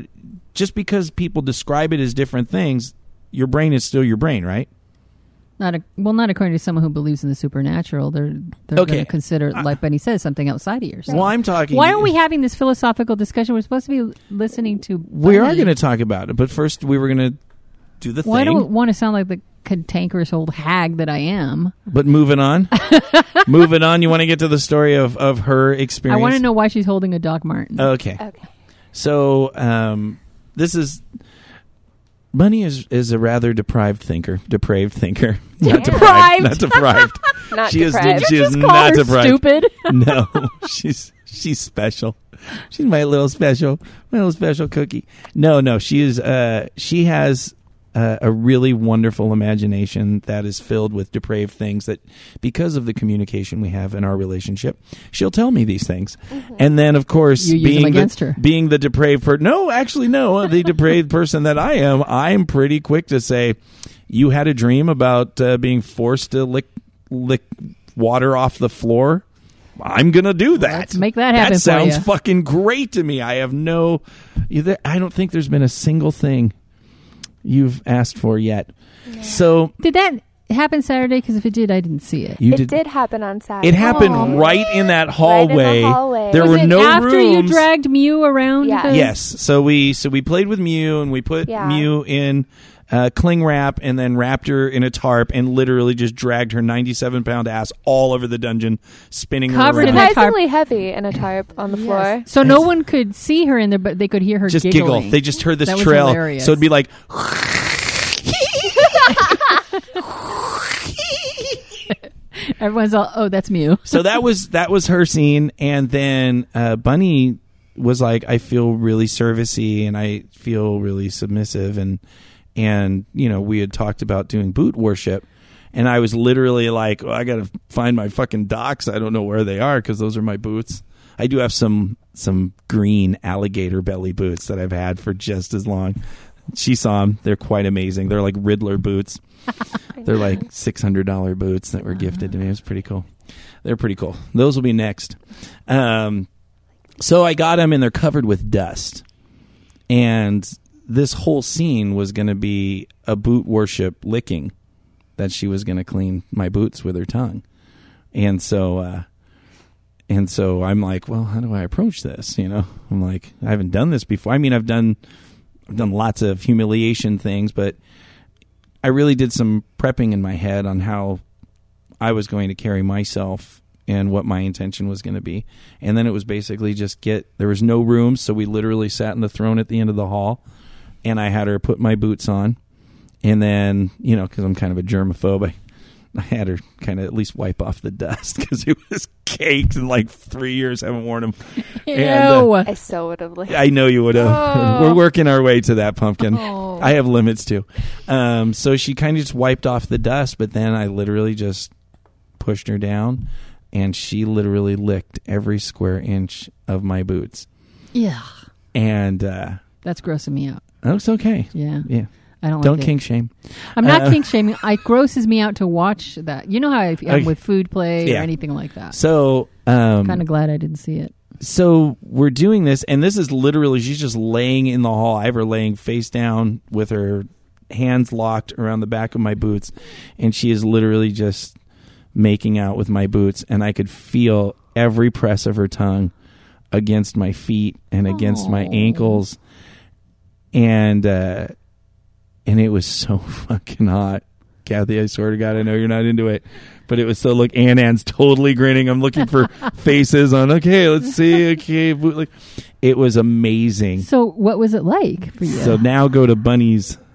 just because people describe it as different things, your brain is still your brain, right? Not a, well, not according to someone who believes in the supernatural. They're they're Okay. going to consider, like Benny says, something outside of yourself. Well, I'm talking Why aren't we having this philosophical discussion? We're supposed to be listening to. We are going to talk about it, but first we were going to do the Well, I don't want to sound like the cantankerous old hag that I am. But moving on, moving on. You want to get to the story of of her experience? I want to know why she's holding a Doc Marten. Okay, Okay. so um, this is Bunny is is a rather deprived thinker, depraved thinker, not deprived, not deprived. Not she is deprived. she is Just call not her deprived. stupid. no, she's she's special. She's my little special, my little special cookie. No, no, she is. Uh, she has uh, a really wonderful imagination that is filled with depraved things. That because of the communication we have in our relationship, she'll tell me these things, and then of course, You use them being against the, her. being the depraved person. No, actually, no, the depraved person that I am, I'm pretty quick to say, you had a dream about uh, being forced to lick lick water off the floor. I'm gonna do that. Let's make that happen That for sounds fucking great to me. I have no. Either, I don't think there's been a single thing you've asked for yet. So Did that happen Saturday? Because if it did, I didn't see it. you it did. did, happen on Saturday. It happened Aw. right in that Right in the hallway. hallway. There Was were it no after rooms. you dragged Mew around? Yes. Yes. So we so we played with Mew and we put Yeah. Mew in uh, cling wrap and then wrapped her in a tarp and literally just dragged her 97 pound ass all over the dungeon, spinning Covered her in around. tarp. Surprisingly heavy in a tarp on the floor. So no one could see her in there, but they could hear her Just giggling. giggle. They just heard this That was trail. hilarious. So it'd be like Everyone's all, oh, that's Mew. so that was that was her scene and then uh, bunny was like i feel really servicey and i feel really submissive and and you know we had talked about doing boot worship and i was literally like well, i gotta find my fucking Docs i don't know where they are because those are my boots i do have some some green alligator belly boots that i've had for just as long she saw them they're quite amazing they're like riddler boots they're like six hundred dollar boots that were gifted to me. It was pretty cool. They're pretty cool. Those will be next. Um, so I got them, and they're covered with dust. And this whole scene was going to be a boot worship licking that she was going to clean my boots with her tongue. And so, uh, and so I'm like, well, how do I approach this? You know, I'm like, I haven't done this before. I mean, I've done, I've done lots of humiliation things, but I really did some prepping in my head on how I was going to carry myself and what my intention was going to be. And then it was basically just get there was no room, so we literally sat in the throne at the end of the hall and I had her put my boots on. And then, you know, cuz I'm kind of a germaphobe, I, I had her kind of at least wipe off the dust cuz it was caked in like 3 years I haven't worn them. And, uh, I so would have liked. I know you would have. Oh. We're working our way to that pumpkin. Oh. I have limits too. Um, so she kind of just wiped off the dust, but then I literally just pushed her down, and she literally licked every square inch of my boots. yeah. And uh, That's grossing me out. It's okay. Yeah. Yeah, I don't don't like kink shame. I'm not Uh, kink shaming. It grosses me out to watch that. You know how I am Okay. with food play Yeah. or anything like that. So, um, kind of glad I didn't see it. so we're doing this, and this is literally she's just laying in the hall. I have her laying face down with her hands locked around the back of my boots, and she is literally just making out with my boots, and I could feel every press of her tongue against my feet and against my Aw. ankles, and uh, and it was so fucking hot. Kathy, I swear to God, I know you're not into it, but it was so. Look, Ann Ann's totally grinning. I'm looking for faces on. Okay, let's see. Okay, bootleg. It was amazing. So, what was it like for you? So now go to Bunny's.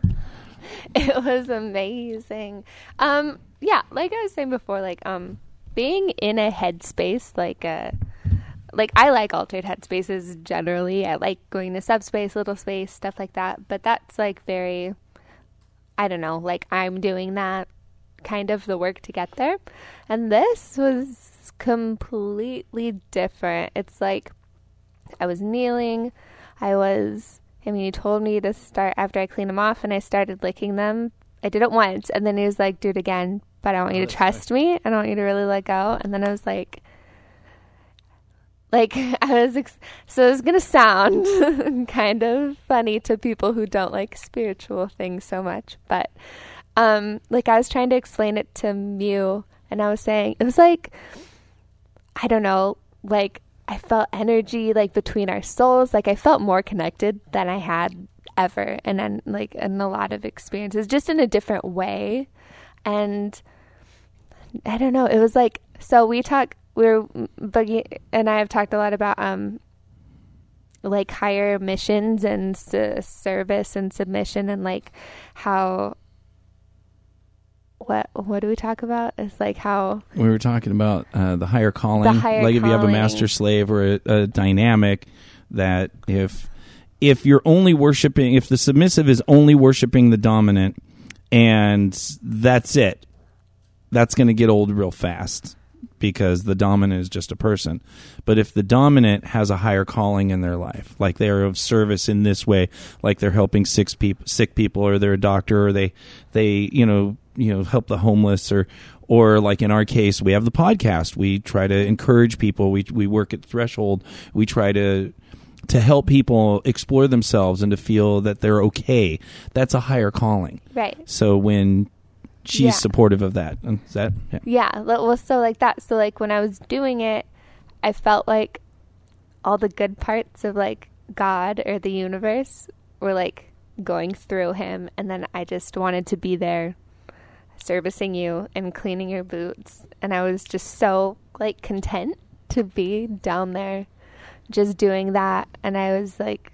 It was amazing. Um, yeah, like I was saying before, like um, being in a headspace, like uh, like I like altered headspaces generally. I like going to subspace, little space, stuff like that. But that's like very, I don't know, like I'm doing that kind of the work to get there, and this was completely different. It's like I was kneeling, I was. I mean, he told me to start after I cleaned them off, and I started licking them. I did it once, and then he was like, "Do it again." But I want you to trust me. I don't want you to really let go. And then I was like, like I was, ex- so it's gonna sound kind of funny to people who don't like spiritual things so much, but um, like I was trying to explain it to Mew, and I was saying it was like, I don't know, like I felt energy like between our souls, like I felt more connected than I had ever, and then like in a lot of experiences, just in a different way, and I don't know, it was like so we talk we're Boogie and I have talked a lot about um like higher missions and s- service and submission and like how what what do we talk about? It's like how We were talking about uh, the higher calling. The higher like if you have a master slave or a, a dynamic, that if if you're only worshiping, if the submissive is only worshiping the dominant, and that's it, that's going to get old real fast because the dominant is just a person. But if the dominant has a higher calling in their life, like they are of service in this way, like they're helping sick people, sick people, or they're a doctor, or they they you know you know help the homeless, or or like in our case, we have the podcast. We try to encourage people. We we work at Threshold. We try to to help people explore themselves and to feel that they're okay. That's a higher calling. right. So when she's Yeah. supportive of that, and is that yeah. Yeah, well, so like that. So like when I was doing it, I felt like all the good parts of like God or the universe were like going through him, and then I just wanted to be there, servicing you and cleaning your boots, and I was just so like content to be down there, just doing that, and I was like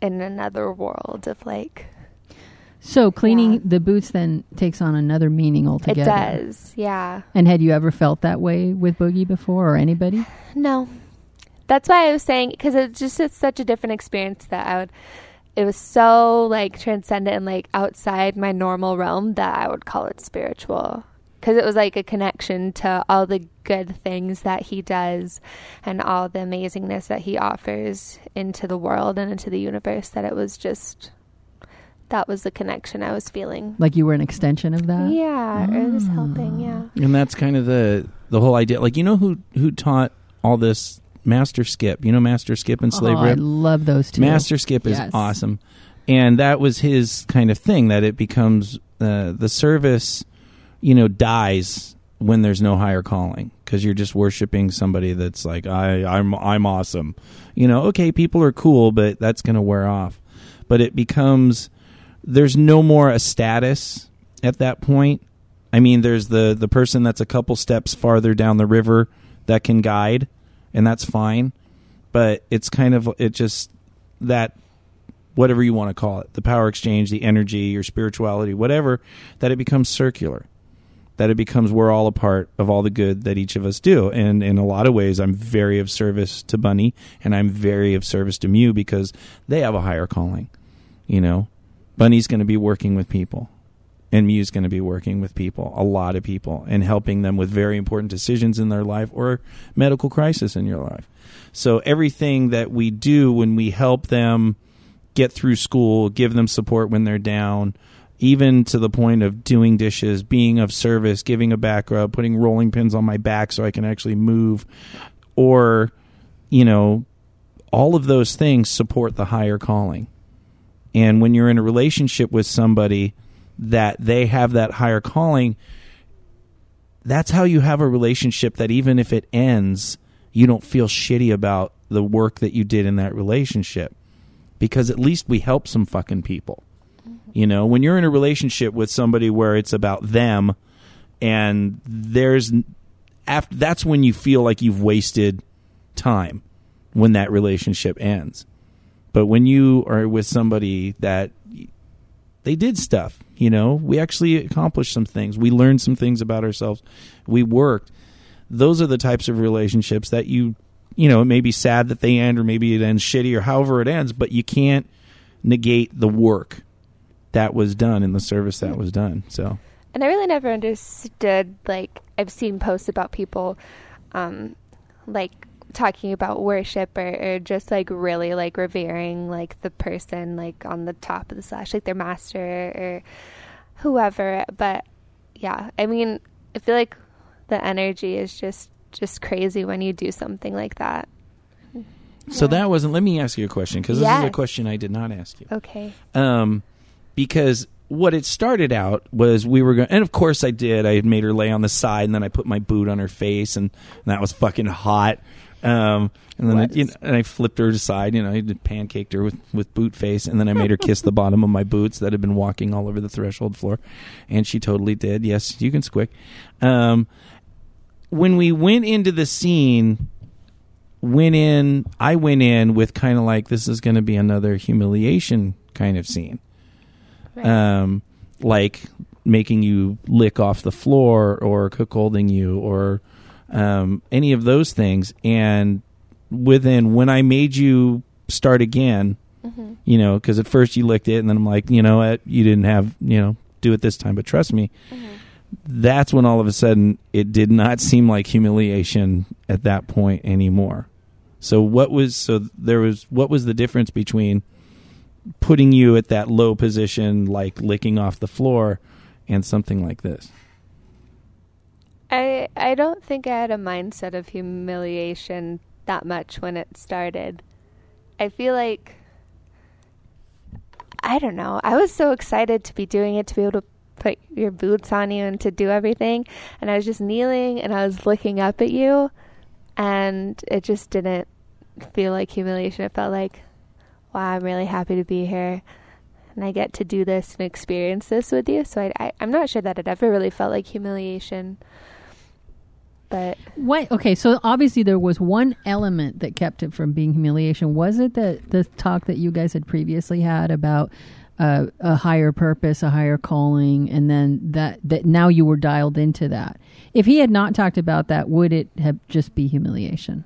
in another world of like So cleaning Yeah. the boots then takes on another meaning altogether. it does, yeah. And had you ever felt that way with Boogie before or anybody? No, that's why I was saying because it's just it's such a different experience that I would. It was so like transcendent and like outside my normal realm that I would call it spiritual because it was like a connection to all the good things that he does and all the amazingness that he offers into the world and into the universe. That it was just that was the connection I was feeling. Like you were an extension of that? Yeah, it was helping. Yeah. And that's kind of the the whole idea. Like you know who who taught all this Master Skip. You know Master Skip and Slave oh, I love those two. Master Skip is Yes. awesome, and that was his kind of thing. That it becomes uh, the service, you know, dies when there's no higher calling because you're just worshiping somebody that's like I I'm I'm awesome. You know, okay, people are cool, but that's going to wear off. But it becomes there's no more a status at that point. I mean, there's the the person that's a couple steps farther down the river that can guide, and that's fine. But it's kind of it just that whatever you want to call it, the power exchange, the energy, your spirituality, whatever, that it becomes circular. That it becomes we're all a part of all the good that each of us do. And in a lot of ways I'm very of service to Bunny and I'm very of service to Mew because they have a higher calling. You know? Bunny's gonna be working with people and Mew's going to be working with people, a lot of people, and helping them with very important decisions in their life or medical crisis in your life. So everything that we do when we help them get through school, give them support when they're down, even to the point of doing dishes, being of service, giving a back rub, putting rolling pins on my back so I can actually move, or, you know, all of those things support the higher calling. And when you're in a relationship with somebody that they have that higher calling, that's how you have a relationship that even if it ends, you don't feel shitty about the work that you did in that relationship because at least we help some fucking people. Mm-hmm. You know, when you're in a relationship with somebody where it's about them and there's after that's when you feel like you've wasted time when that relationship ends. But when you are with somebody that they did stuff, You know, we actually accomplished some things. We learned some things about ourselves. We worked. Those are the types of relationships that you, you know, it may be sad that they end or maybe it ends shitty or however it ends, but you can't negate the work that was done and the service that was done. So, And I really never understood, like, I've seen posts about people, um, like, talking about worship or, or just, like, really, like, revering, like, the person, like, on the top of the slash, like, their master or whoever. But, yeah, I mean, I feel like the energy is just, just crazy when you do something like that. so that wasn't. Let me ask you a question because this is a question I did not ask you. Okay. um, because what it started out was we were going, and of course I did. I had made her lay on the side, and then I put my boot on her face, and, and that was fucking hot. Um, and then I, you know, and I flipped her aside, you know, I pancaked her with, with boot face, and then I made her kiss the bottom of my boots that had been walking all over the threshold floor, and she totally did. Yes, you can squick. Um, when we went into the scene, went in, I went in with kind of like this is going to be another humiliation kind of scene um, like making you lick off the floor or cuckolding you or um, any of those things. And within when I made you start again, you know, because at first you licked it, and then I'm like, you know what, you didn't have, you know, do it this time, but trust me. That's when all of a sudden it did not seem like humiliation at that point anymore. So what was so there was what was the difference between putting you at that low position, like licking off the floor, and something like this. I I don't think I had a mindset of humiliation that much when it started. I feel like I don't know. I was so excited to be doing it to be able to put your boots on you and to do everything and I was just kneeling and I was looking up at you and it just didn't feel like humiliation. It felt like wow, I'm really happy to be here and I get to do this and experience this with you. So I, I'm not sure that it ever really felt like humiliation. But What? Okay, so obviously there was one element that kept it from being humiliation. Was it that the talk that you guys had previously had about uh, a higher purpose, a higher calling, and then that that now you were dialed into that? If he had not talked about that, would it have just be humiliation?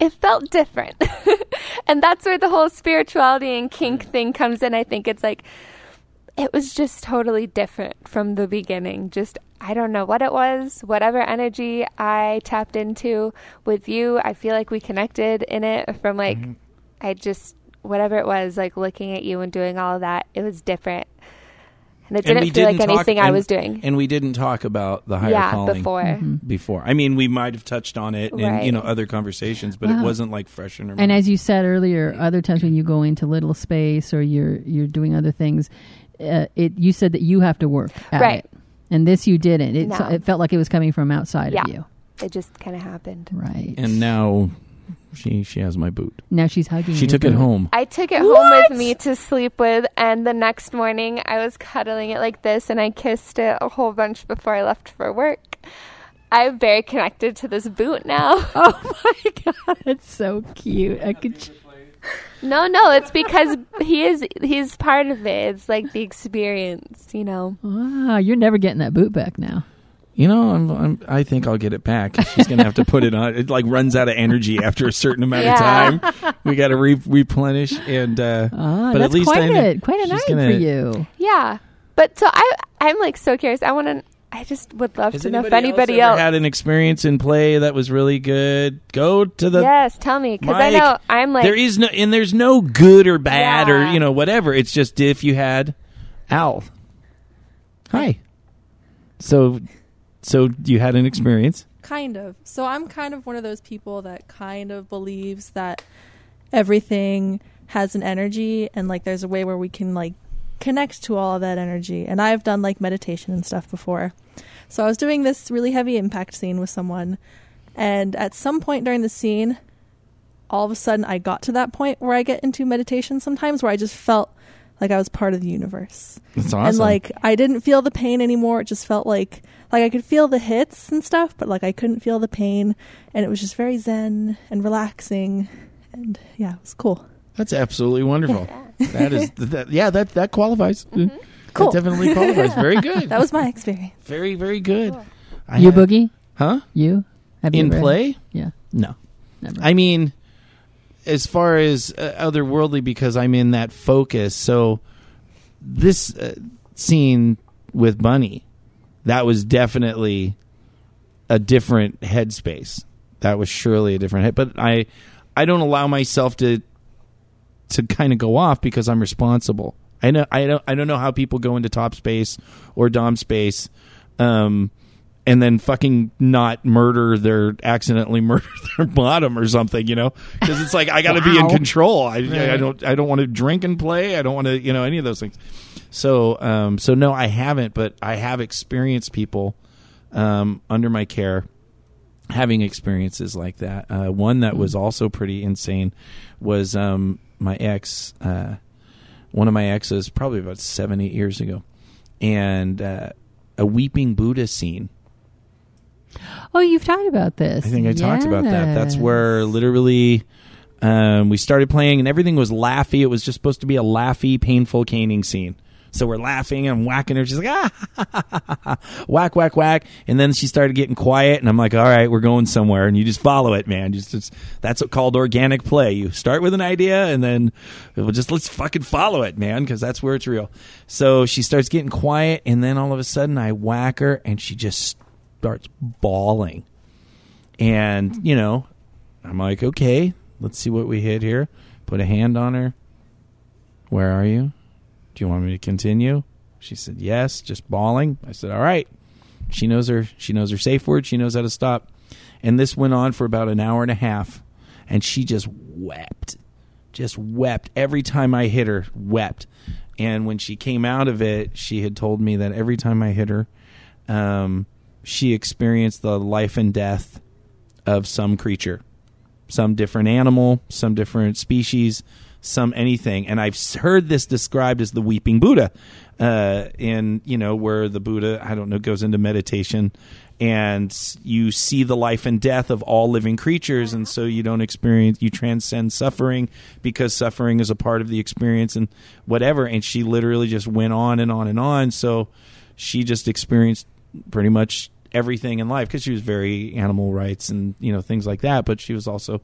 it felt different. and that's where the whole spirituality and kink thing comes in. I think it's like it was just totally different from the beginning. Just I don't know what it was, whatever energy I tapped into with you, I feel like we connected in it from like mm-hmm. I just whatever it was, like looking at you and doing all of that, it was different. And it didn't we feel like didn't talk- anything I was doing. And we didn't talk about the higher yeah, calling before. Mm-hmm. before. I mean, we might have touched on it in you know other conversations, but it wasn't like fresh in our And mind. as you said earlier, other times when you go into little space or you're you're doing other things, uh, it you said that you have to work at Right. it, and this you didn't. It, No. it felt like it was coming from outside Yeah. of you, It just kind of happened. right? and now she she has my boot. now she's hugging. She your took it home. I took it home with me to sleep with, and the next morning I was cuddling it like this, and I kissed it a whole bunch before I left for work. I'm very connected to this boot now. Oh my god, it's so cute. I could. No, no, it's because he is he's part of it. It's like the experience, you know. Ah, you're never getting that boot back now. You know, I'm, I'm, I think I'll get it back. She's gonna have to put it on. It like runs out of energy after a certain amount Yeah. of time. We got to re- replenish, and uh, Ah, but at that's least quite I know quite a night gonna- for you. Yeah. But so I I'm like so curious. I want to I just would love Has to know if anybody, anybody else, else, ever had an experience in play that was really good? Go to the Yes, tell me cuz I know I'm like there is no and there's no good or bad or you know whatever. It's just if you had Al. Hi. So so you had an experience. Kind of. So I'm kind of one of those people that kind of believes that everything has an energy and like there's a way where we can like connect to all of that energy. And I've done like meditation and stuff before. So I was doing this really heavy impact scene with someone and at some point during the scene all of a sudden I got to that point where I get into meditation sometimes where I just felt like I was part of the universe That's awesome. and like I didn't feel the pain anymore. It just felt like like I could feel the hits and stuff, but like I couldn't feel the pain, and it was just very zen and relaxing, and yeah, it was cool. That's absolutely wonderful. That is that yeah, that that qualifies. Cool. That definitely qualifies. Very good. That was my experience. very very good. I You had- boogie? Huh? You? Have you In ever- play? Yeah. No. Never. I mean, as far as uh, otherworldly, because I'm in that focus. So this uh, scene with Bunny, that was definitely a different headspace. That was surely a different head. But I, I don't allow myself to, to kind of go off because I'm responsible. I know I don't I don't know how people go into top space or dom space, um, and then fucking not murder their accidentally murder their bottom or something, you know? Because it's like I got to be in control. I, I don't I don't want to drink and play. I don't want to you know any of those things. So um so no, I haven't, but I have experienced people um under my care having experiences like that. Uh, one that was also pretty insane was um, my ex, uh, one of my exes, probably about seven, eight years ago, and uh, a weeping Buddha scene. Oh, you've talked about this. I think I talked about that. That's where literally um, we started playing, and everything was laughy. It was just supposed to be a laughy, painful caning scene. So we're laughing and I'm whacking her. She's like, ah, whack, whack, whack. And then she started getting quiet, and I'm like, all right, we're going somewhere. And you just follow it, man. Just, just that's what called organic play. You start with an idea, and then we'll just let's fucking follow it, man, because that's where it's real. So she starts getting quiet, and then all of a sudden I whack her, and she just starts bawling. And, you know, I'm like, okay, let's see what we hit here. Put a hand on her. Where are you? Do you want me to continue? She said, yes, just bawling. I said, all right. She knows her she knows her safe word, she knows how to stop. And this went on for about an hour and a half. And she just wept. Just wept. Every time I hit her, wept. And when she came out of it, she had told me that every time I hit her, um, she experienced the life and death of some creature, some different animal, some different species, some anything. And I've heard this described as the weeping Buddha, uh, in you know where the Buddha I don't know goes into meditation, and you see the life and death of all living creatures, and so you don't experience you transcend suffering because suffering is a part of the experience and whatever. And she literally just went on and on and on. So she just experienced pretty much everything in life because she was very animal rights and you know things like that but she was also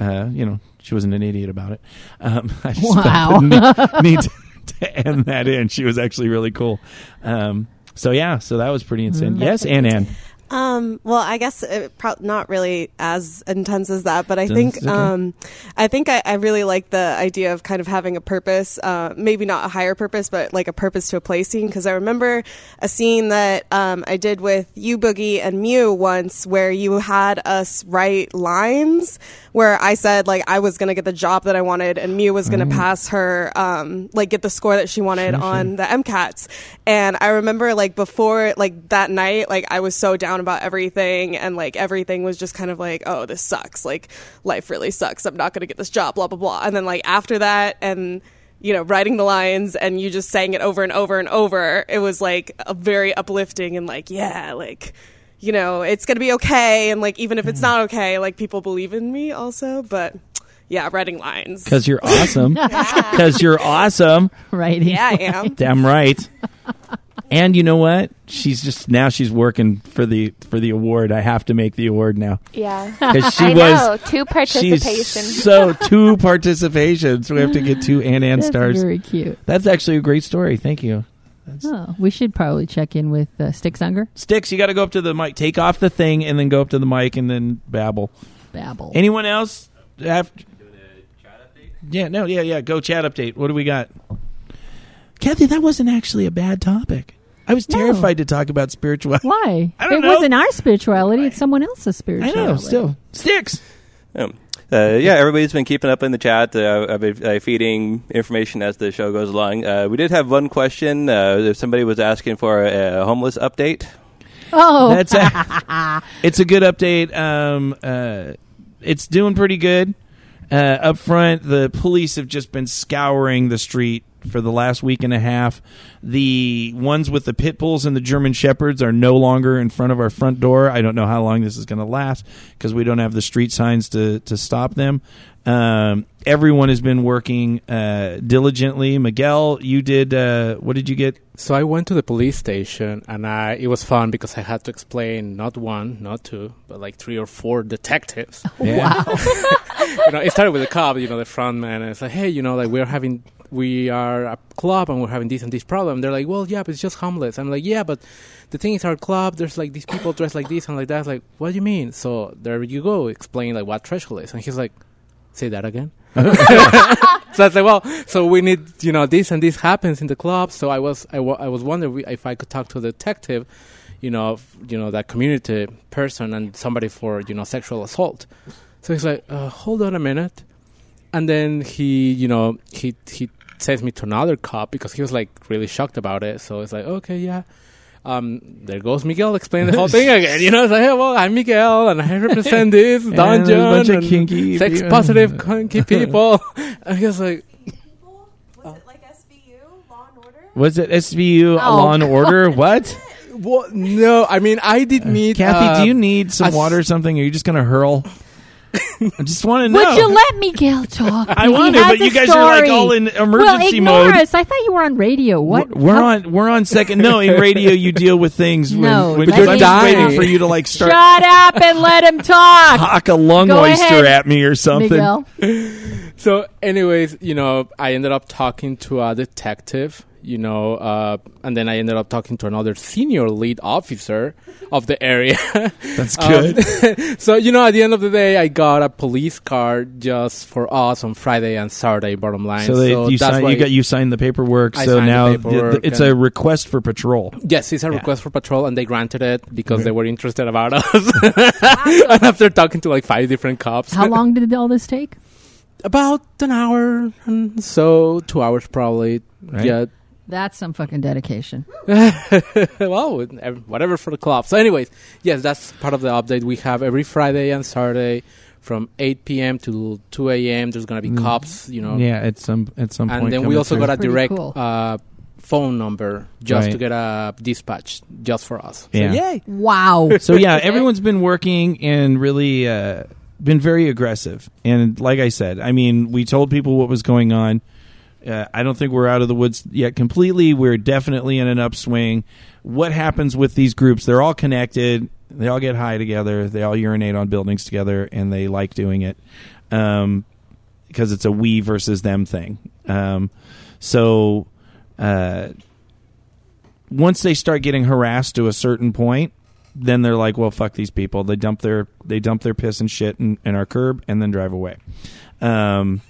uh, you know she wasn't an idiot about it. Um, I just Wow. need, need to, to end that in. She was actually really cool. Um, so yeah so that was pretty insane. Yes Ann. Ann Um, well, I guess it pro- not really as intense as that, but I That's think okay. um, I think I, I really like the idea of kind of having a purpose, uh, maybe not a higher purpose, but like a purpose to a play scene. Because I remember a scene that um, I did with you, Boogie, and Mew once, where you had us write lines where I said like I was gonna get the job that I wanted, and Mew was gonna pass her um, like get the score that she wanted on the MCATs. And I remember like before like that night, like I was so down about everything and like everything was just kind of like, oh, this sucks. Like life really sucks. I'm not gonna get this job, blah blah blah. And then like after that and you know, writing the lines and you just saying it over and over and over, it was like a very uplifting and like, yeah, like you know, it's gonna be okay and like even if it's not okay, like people believe in me also, but yeah, writing lines. because you're awesome because you're awesome Right. yeah, I am. damn right and you know what she's just now she's working for the for the award I have to make the award now Yeah. because she I was know. Two participations. so two participations. We have to get two Ann Ann stars. very cute. That's actually a great story. Thank you. Oh, we should probably check in with uh, Sticks Unger. Sticks, you got to go up to the mic. Take off the thing and then go up to the mic and then babble. Babble. Anyone else? After? Yeah, no, yeah, yeah. Go chat update. What do we got? Kathy, that wasn't actually a bad topic. I was No. terrified to talk about spirituality. Why? I don't it know. wasn't our spirituality; it's someone else's spirituality. I know, still. Sticks. Um, uh, yeah, everybody's been keeping up in the chat. Uh, I've been uh, feeding information as the show goes along. Uh, we did have one question. Uh, if somebody was asking for a, a homeless update. Oh, That's a, it's a good update. Um, uh, it's doing pretty good. Uh, up front, the police have just been scouring the street for the last week and a half. The ones with the pit bulls and the German shepherds are no longer in front of our front door. I don't know how long this is going to last because we don't have the street signs to to stop them. Um, everyone has been working uh, diligently. Miguel, you did. Uh, what did you get? So I went to the police station, and I it was fun because I had to explain not one, not two, but like three or four detectives. Yeah. you know, it started with the cop, you know, the front man, and it's like, hey, you know, like we're having, we are a club and we're having this and this problem. They're like, well, yeah, but it's just homeless. I'm like, yeah, but the thing is, our club, there's like these people dressed like this and like that. It's like, what do you mean? So there you go, explain like what threshold is, and he's like, say that again. so I like, well, so we need, you know, this and this happens in the club. So I was, I, was wondering if I could talk to a detective, you know, f- you know, that community person and somebody for, you know, sexual assault. So he's like, uh, hold on a minute, and then he, you know, he he sends me to another cop because he was like really shocked about it. So it's like, okay, yeah. Um, there goes Miguel explaining the whole thing again. You know, it's like, hey, well, I'm Miguel and I represent this And dungeon a bunch of and kinky sex positive kinky people. and he was like, Was it like SVU, Law and Order? Was it SVU Oh, Law and Order? What? well, no, I mean, I did meet. Kathy, uh, do you need some a water or something? Are you just going to hurl? I just want to know. Would you let Miguel talk? I want to, has but you guys are like all in well, emergency ignore mode. us. I thought you were on radio. What? We're, we're How- on. We're on second. No, in radio you deal with things when, No, when but you're you're just waiting dying. for you to like start Shut up and let him talk. cock a lung Go oyster ahead, at me or something. Miguel. So, anyways, you know, I ended up talking to a detective, you know, uh, and then I ended up talking to another senior lead officer of the area. That's Um, good. so, you know, at the end of the day, I got a police card just for us on Friday and Saturday. Bottom line. so they, you that's signed. You got you signed the paperwork. I so signed the now paperwork th- it's a request for patrol. Yes, it's a Yeah. request for patrol, and they granted it because Okay. they were interested about us. and after talking to like five different cops, How long did all this take? about an hour and so, two hours probably. Right. Yeah, That's some fucking dedication. well, whatever for the club. So, anyways, yes, that's part of the update. We have every Friday and Saturday from 8 p.m. to 2 a.m. There's gonna be Mm. cops, you know, Yeah, at some at some point. and then we also through. got a direct cool. uh, phone number just Right. to get a dispatch just for us. So, Yeah. yay! Wow. So yeah, everyone's been working and really uh, been very aggressive. And like I said, I mean, we told people what was going on. Uh, I don't think we're out of the woods yet completely. We're definitely in an upswing. What happens with these groups? They're all connected. They all get high together. They all urinate on buildings together, and they like doing it um, because it's a we versus them thing. Um, so uh, once they start getting harassed to a certain point, then they're like, "Well, fuck these people." They dump their they dump their piss and shit in, in our curb and then drive away. Um,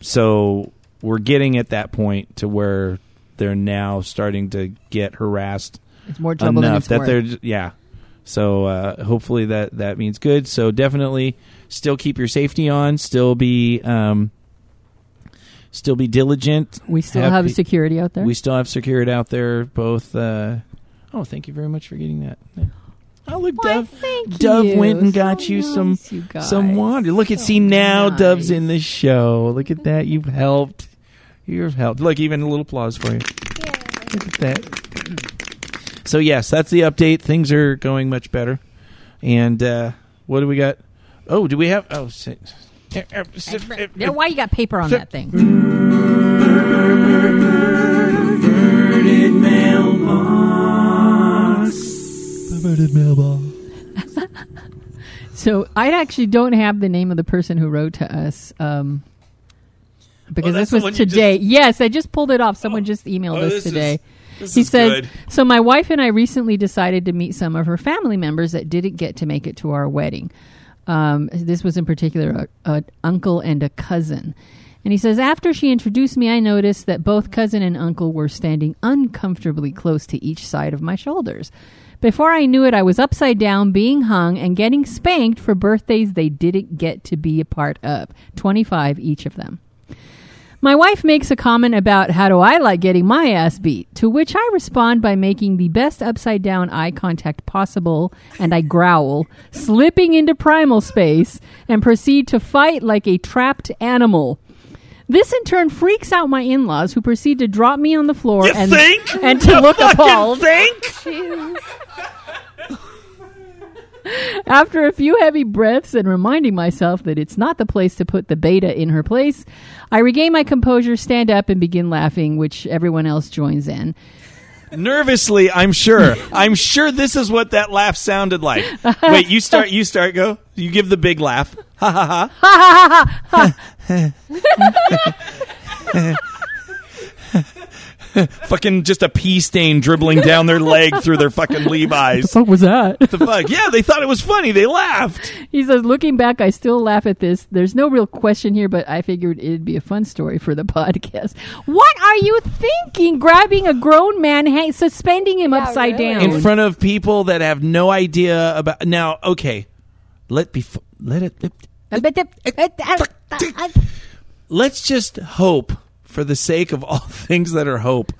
so we're getting at that point to where they're now starting to get harassed It's more trouble than enough it's that worth. they're yeah. So uh, hopefully that that means good. So definitely still keep your safety on. Still be um, still be diligent. we still have pe- security out there. we still have security out there. Both. Uh, oh, thank you very much for getting that. Oh, look, Why, Dove. thank Dove you. went and So got you some you some water. Look at So see now, Dove's in the show. Look at that. You've helped. You've helped. Look, even a little applause for you. Look at that. So yes, that's the update. Things are going much better. And uh, what do we got? Oh, do we have? Oh, sit. Yeah, Why you got paper on that thing? Perverted mailbox. So I actually don't have the name of the person who wrote to us. Um, because Oh, this was today. yes, I just pulled it off. Someone just emailed Oh, us this is- today. This he says, good. "So my wife and I recently decided to meet some of her family members that didn't get to make it to our wedding. Um, this was in particular an uncle and a cousin." And he says, after she introduced me, I noticed that both cousin and uncle were standing uncomfortably close to each side of my shoulders. Before I knew it, I was upside down, being hung, and getting spanked for birthdays they didn't get to be a part of 25 each of them. My wife makes a comment about how do I like getting my ass beat, to which I respond by making the best upside down eye contact possible, and I growl, slipping into primal space, and proceed to fight like a trapped animal. This in turn freaks out my in-laws, who proceed to drop me on the floor You and think? and to look Fucking appalled. think? After a few heavy breaths and reminding myself that it's not the place to put the beta in her place, I regain my composure, stand up, and begin laughing, which everyone else joins in. Nervously, I'm sure. I'm sure this is what that laugh sounded like. Wait, you start. You start. Go. You give the big laugh. Ha ha ha. fucking just a pee stain dribbling down their leg through their fucking Levi's. What was that? the fuck? Yeah, they thought it was funny. They laughed. He says, looking back, I still laugh at this. There's no real question here, but I figured it'd be a fun story for the podcast. What are you thinking? Grabbing a grown man, hang- suspending him Yeah, upside really. down. in front of people that have no idea about. Now, okay, let be. Let it. Uh, uh, let's just hope for the sake of all things that are hope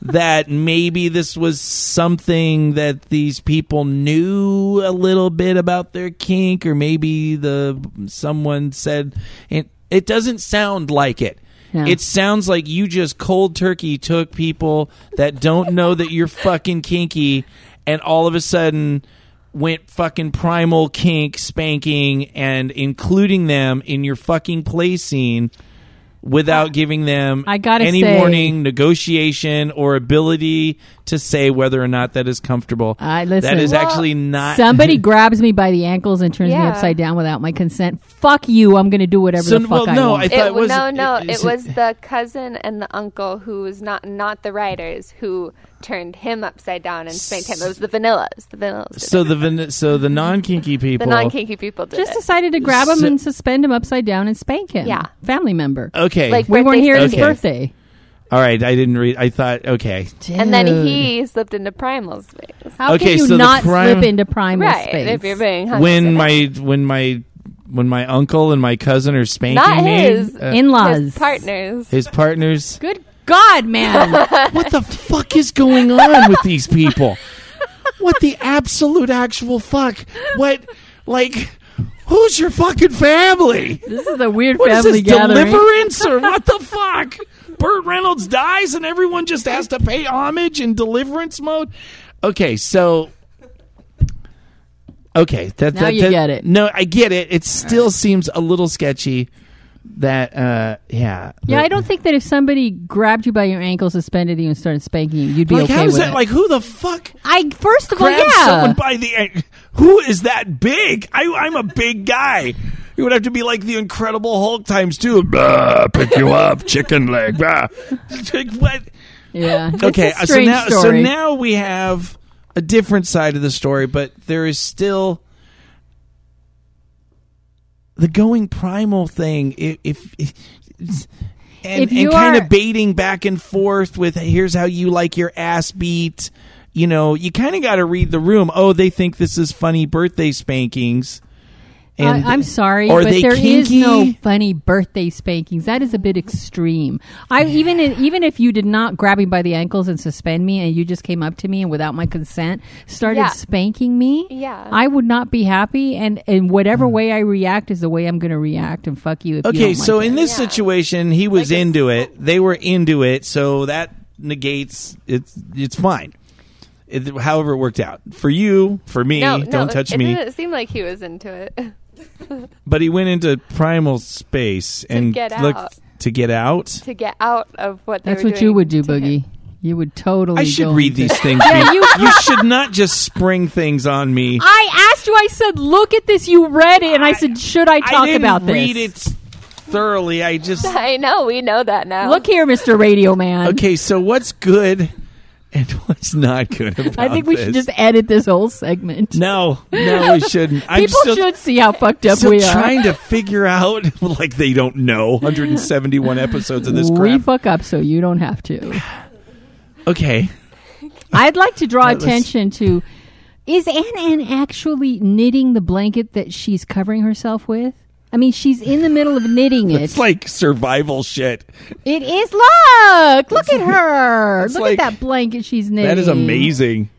that maybe this was something that these people knew a little bit about their kink or maybe the someone said it it doesn't sound like it Yeah. it sounds like you just cold turkey took people that don't know that you're fucking kinky and all of a sudden went fucking primal kink spanking and including them in your fucking play scene without giving them I gotta any say- warning, negotiation, or ability to say whether or not that is comfortable. I listen. that is Well, actually not. Somebody grabs me by the ankles and turns me upside down without my consent. Fuck you. I'm going to do whatever So, the fuck well, I no, want. I thought It, it was no, no. is It was the cousin and the uncle who was not not the writers who turned him upside down and spanked him. It was the vanillas. The vanillas. So it. the van- so the non kinky people. the non kinky people did Just it. decided to grab him So- and suspend him upside down and spank him. Yeah. Family member. okay, Like we weren't here at his Okay. birthday. All right. I didn't read. I thought okay. and then Dude. he slipped into primal space. How Okay, can you so the not prim- slip into primal right. space? If you're being hung When my when my when my uncle and my cousin are spanking Not me, his. uh, In-laws. his partners. his partners. Good God, man. what the fuck is going on with these people? What the absolute actual fuck? What like who's your fucking family? this is a weird What is family this gathering. deliverance or what the fuck? Burt Reynolds dies and everyone just has to pay homage in deliverance mode. Okay, so okay, that, Now that- you that- get it. No, I get it. It still seems a little sketchy. That uh, yeah, Yeah, I don't think that if somebody grabbed you by your ankle, suspended you, and started spanking you, you'd be Like, okay how is with that? it. Like, who the fuck I first of all, yeah. someone by the? Who is that big? I, I'm a big guy. You would have to be like the Incredible Hulk times two. Blah, pick you up, chicken leg. Blah. Like, what? yeah. Oh, it's Okay, a uh, so strange now, so now we have a different side of the story, but there is still the going primal thing. If, if, if and, If and you kind of baiting back and forth with here's how you like your ass beat. You know, you kind of got to read the room. Oh, they think this is funny birthday spankings. And I, I'm sorry, but they there is kinky? no funny birthday spankings. That is a bit extreme. I even even if you did not grab me by the ankles and suspend me, and you just came up to me and without my consent started Yeah. spanking me, Yeah. I would not be happy. And in whatever hmm. way I react is the way I'm going to react. And fuck you. If you Okay, don't so like in it. this Yeah. situation, he was Like into it. They were into it, so that negates it's it's fine. It, however, it worked out for you, for me. no, don't no, touch it me. didn't seem like he was into it. But he went into primal space and get looked out. to get out. to get out of what they that's were what you doing would do, to him. Boogie. You would totally. I should go read into- these things. Yeah, you, you- you should not just spring things on me. I asked you. I said, "Look at this." You read it, and I said, "Should I talk I didn't about this?" read it thoroughly. I just I know, we know that now. Look here, Mister Radio Man. okay. So what's good and what's not good about I think we this? should just edit this whole segment. No, no, we shouldn't. People still, should see how fucked up still we are. trying to figure out, like they don't know, 171 episodes of this we crap. fuck up, so you don't have to. Okay, I'd like to draw attention to: Is Ann Ann actually knitting the blanket that she's covering herself with? I mean, she's in the middle of knitting it. it's like survival shit. it is. Look, look at her. Look like- at that blanket she's knitting. That is amazing.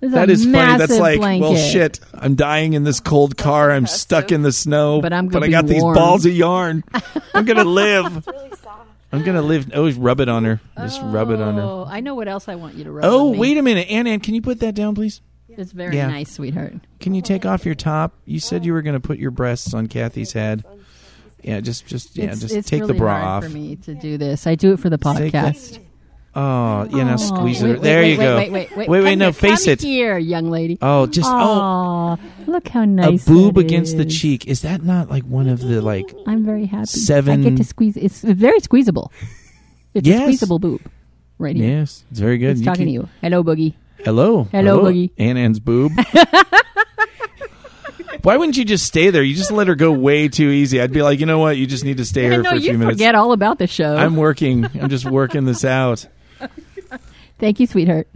This That a is funny. That's massive like, blanket. well, shit. I'm dying in this cold car. I'm stuck in the snow, But I'm gonna I be got these warm. balls of yarn. I'm gonna live. I'm gonna live. Oh, rub it on her. Just rub it on her. Oh, I know what else I want you to rub. Oh, on me. wait a minute, Ann. Ann, can you put that down, please? It's very Yeah. nice, sweetheart. Can you take off your top? You said you were going to put your breasts on Kathy's head. Yeah, just, just, yeah, it's, just it's take really the bra hard off. for me to do this. I do it for the Take the- podcast. Oh, yeah, now Oh, squeeze it. wait, wait, there wait, you wait, go. Wait, wait, wait, wait, Come no, here, face come it. here, young lady. Oh, just oh, Aw, look how nice. a boob that against the is. cheek. Is that not like one of the like? I'm very happy. Seven- I get to squeeze. It's very squeezable. It's Yes. a squeezable boob, right here. Yes, it's very good. It's talking can- to you. Hello, Boogie. Hello, Hello, Boogie. Ann Ann's boob. Why wouldn't you just stay there? You just let her go way too easy. I'd be like, you know what? You just need to stay I here know for a few minutes. forget all about the show. I'm working. I'm just working this out. Thank you, sweetheart.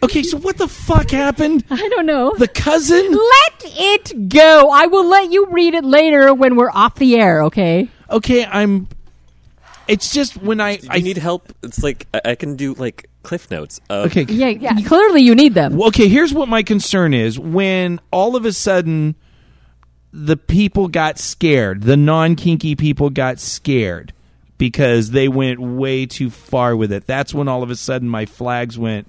Okay, so what the fuck happened? I don't know. The cousin? Let it go. I will let you read it later when we're off the air. Okay. Okay, I'm. It's just when I you I need help? It's like I, I can do like cliff notes. Of, Okay. Yeah. yeah. Clearly, you need them. Well, okay, here's what my concern is. When all of a sudden the people got scared, the non kinky people got scared because they went way too far with it. That's when all of a sudden my flags went.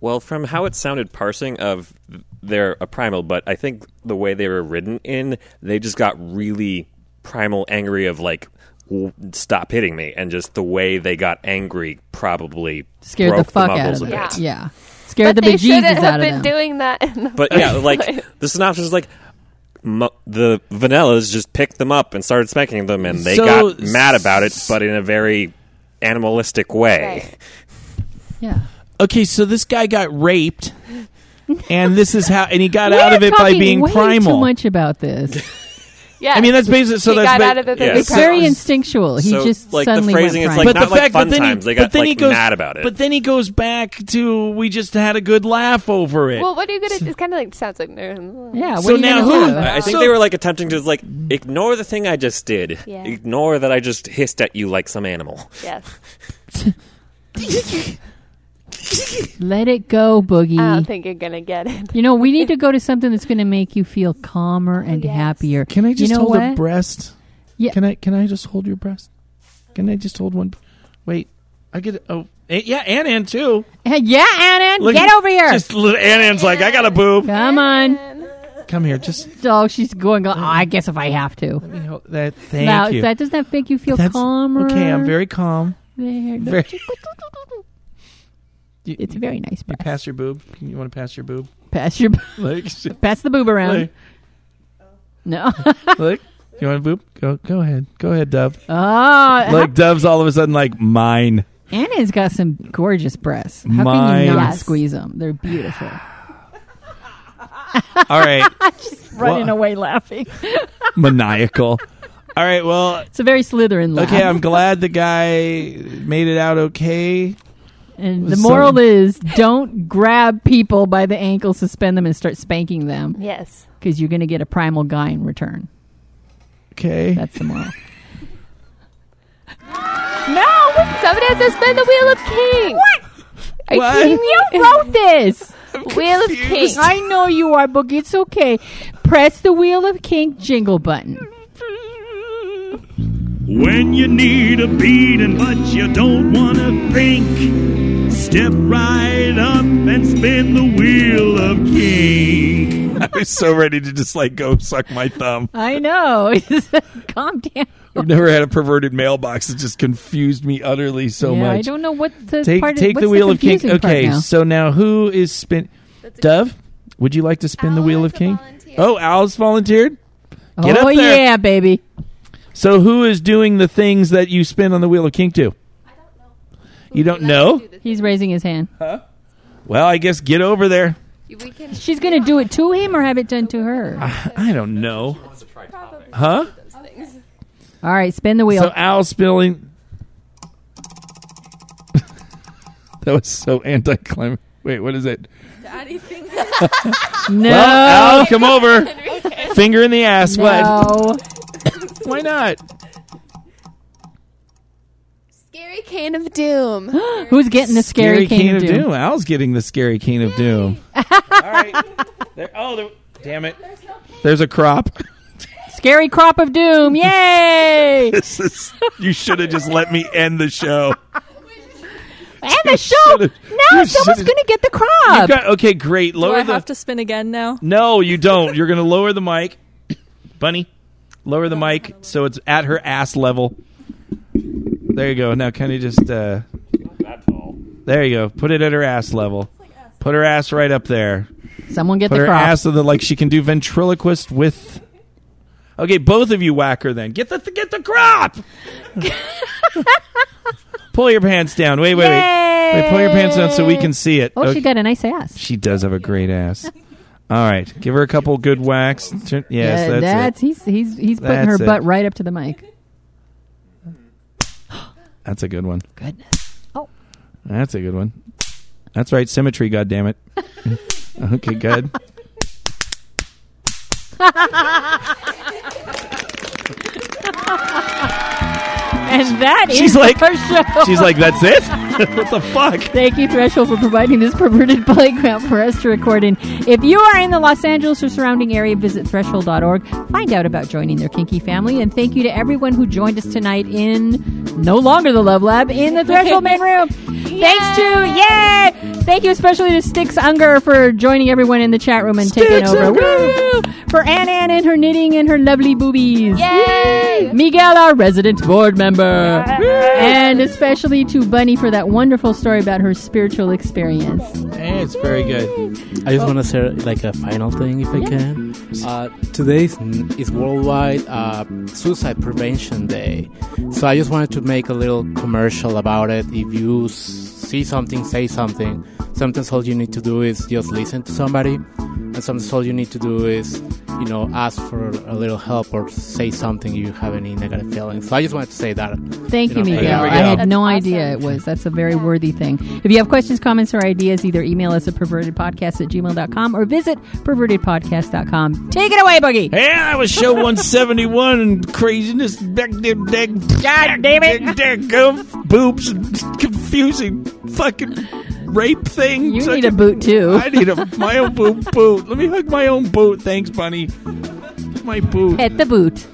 Well, from how it sounded parsing of they're a primal, but I think the way they were written in, they just got really primal angry of like w- stop hitting me and just the way they got angry probably Scared the fuck the out of a them. bit. Yeah. Scared but the they shouldn't bejesus have out of been them. doing that. In the But yeah, like place. the synopsis is like mu- the vanillas just picked them up and started smacking them, and they So- got mad about it, but in a very animalistic way. Right. yeah. Okay, so this guy got raped, and this is how, and he got out We're of it by being way primal. Too much about this. Yes. I mean, that's basically so he that's got ba- out of it. Yeah. It's very instinctual. He so, just like, the suddenly phrasing went is, like, primal. but not the fact fun that then times. he, They got, but then like, he goes, mad about it. But then he goes back to we just had a good laugh over it. Well, what are you gonna? It's kind of like sounds like. yeah. What So are you now gonna who- do? I I think So- they were like attempting to like ignore the thing I just did. Yeah. Ignore that I just hissed at you like some animal. Yes. Let it go, Boogie. I don't think you're gonna get it. You know, we need to go to something that's going to make you feel calmer and yes. happier. Can I just you know hold what? a breast? Yeah. Can I can I just hold your breast? Can I just hold one? Wait, I get oh eh, yeah, Ann Ann too. Hey, yeah, Annan, Look get over here. Just little Ann Ann's like I got a boob. Come on. Come here, just Oh, she's going. Oh, I guess if I have to. let me hold that. Thank now, you. that does that make you feel That's- calmer? Okay, I'm very calm. There. Very. You, It's a very nice you pass your boob. You want to pass your boob? Pass your Like, pass the boob around. like, No. like, you want a boob? Go, go ahead. Go ahead, Dove. oh, Like Dove's all of a sudden like mine. Anna's got some gorgeous breasts. How can you not Yes. squeeze them? They're beautiful. All right, Just Running Well- away laughing. maniacal. All right, well, It's a very Slytherin laugh. okay. I'm glad the guy made it out okay. And the So- moral is don't grab people by the ankle, suspend them, and start spanking them Yes. because you're going to get a primal guy in return. Okay. That's the moral. No, somebody has to spin the wheel of kink. What? What? you wrote this. Wheel of kink. I know you are, Boogie. It's okay. Press the wheel of kink jingle button. When you need a beating but you don't wanna think, step right up and spin the wheel of kink. I was so ready to just like go suck my thumb. I know. Calm down. I've never had a perverted mailbox It just confused me utterly so yeah, much. I don't know what the take part take what's the wheel of kink. Okay, now? so now who is spin? Dove, would you like to spin the wheel of kink? Oh, Al's volunteered. Get oh up there. yeah, baby. So who is doing the things that you spin on the wheel of kink to? I don't know. You don't know? He's raising his hand. Huh? Well, I guess get over there. She's going to do it to him or have it done to her. I don't know. Huh? All right, spin the wheel. So Al's spilling. that was so anticlimactic. Wait, what is it? Daddy finger. no. Well, Al, come over. Finger in the ass. What? No. Why not? Scary cane of doom. Who's getting the scary, cane, of doom? Al's getting the scary cane of doom. All right. There, oh, there, damn it. There's a crop. Scary scary crop of doom. Yay! This is, you should have just let me end the show. and the show. should've- Now you someone's should've- going to get the crop. got- okay, great. Do Lower I the. have to spin again now? No, you don't. You're going to lower the mic. Bunny, lower the mic so it's at her ass level. There you go. Now, kind of just. Uh, there you go. Put it at her ass level. Put her ass right up there. Someone get Put the her crop. ass so that like she can do ventriloquist with. Okay, both of you whack her then. Get the get the crop. pull your pants down. Wait, wait, wait. Wait, pull your pants down so we can see it. Oh, Okay. she got a nice ass. She does have a great ass. All right, give her a couple good whacks. Turn- Yes, Yeah, that's, it. he's he's he's putting That's her it. butt right up to the mic. That's a good one. Goodness. Oh, That's a good one. That's right, symmetry. God damn it. okay, good. and that is She's like- our show. She's like, that's it. what the fuck? Thank you, Threshold, for providing this perverted playground for us to record in. If you are in the Los Angeles or surrounding area, visit threshold.org. Find out about joining their kinky family. And thank you to everyone who joined us tonight in no longer the Love Lab, in the Threshold main room. Thanks to, yay! Thank you especially to Sticks Unger for joining everyone in the chat room and taking over. Woo! For Ann Ann and her knitting and her lovely boobies. Yay! Miguel, our resident board member. And especially to Bunny for that wonderful story about her spiritual experience. Hey, it's very good. I just want to say like a final thing, if I can. Uh, today is, is Worldwide uh, Suicide Prevention Day, so I just wanted to make a little commercial about it. If you see something, say something. Sometimes all you need to do is just listen to somebody, and sometimes all you need to do is, you know, ask for a little help or say something if you have any negative feelings. So I just wanted to say that. Thank you, You know, Miguel. there I had That's no awesome. idea it was. That's a very worthy thing. If you have questions, comments, or ideas, either email us at pervertedpodcast at gmail.com or visit pervertedpodcast.com. Take it away, Boogie. Hey, that was show 171 and craziness. Deck, deck, deck, God damn it. deck, deck, of boobs and confusing fucking rape thing. You Such need a boot, too. I need a, my own boot, boot. Let me hug my own boot. Thanks, Bunny. My boot. Hit the boot.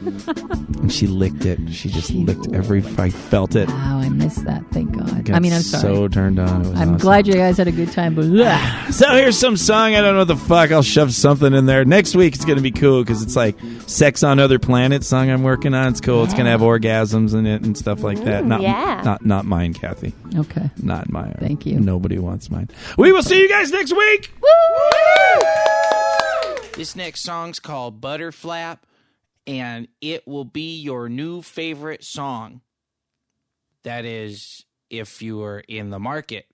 And she licked it. She just licked every. I felt it. Wow, I missed that. Thank God. Got I mean, I'm sorry. So turned on. It was I'm awesome. glad you guys had a good time, but. So here's some song. I don't know what the fuck. I'll shove something in there. Next week it's gonna be cool because it's like "Sex on Other Planets" song I'm working on. It's cool. It's gonna have orgasms in it and stuff like that. Ooh, Not, yeah. not, not mine, Kathy. okay. Not mine. Thank you. Nobody wants mine. We will see you guys next week. This next song's called Butterflap, and it will be your new favorite song. That is, if you are in the market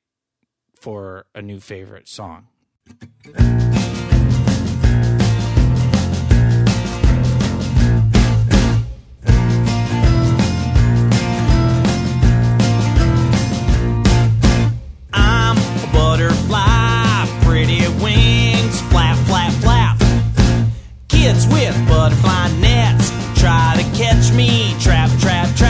for a new favorite song. With butterfly nets try to catch me, trap, trap, trap.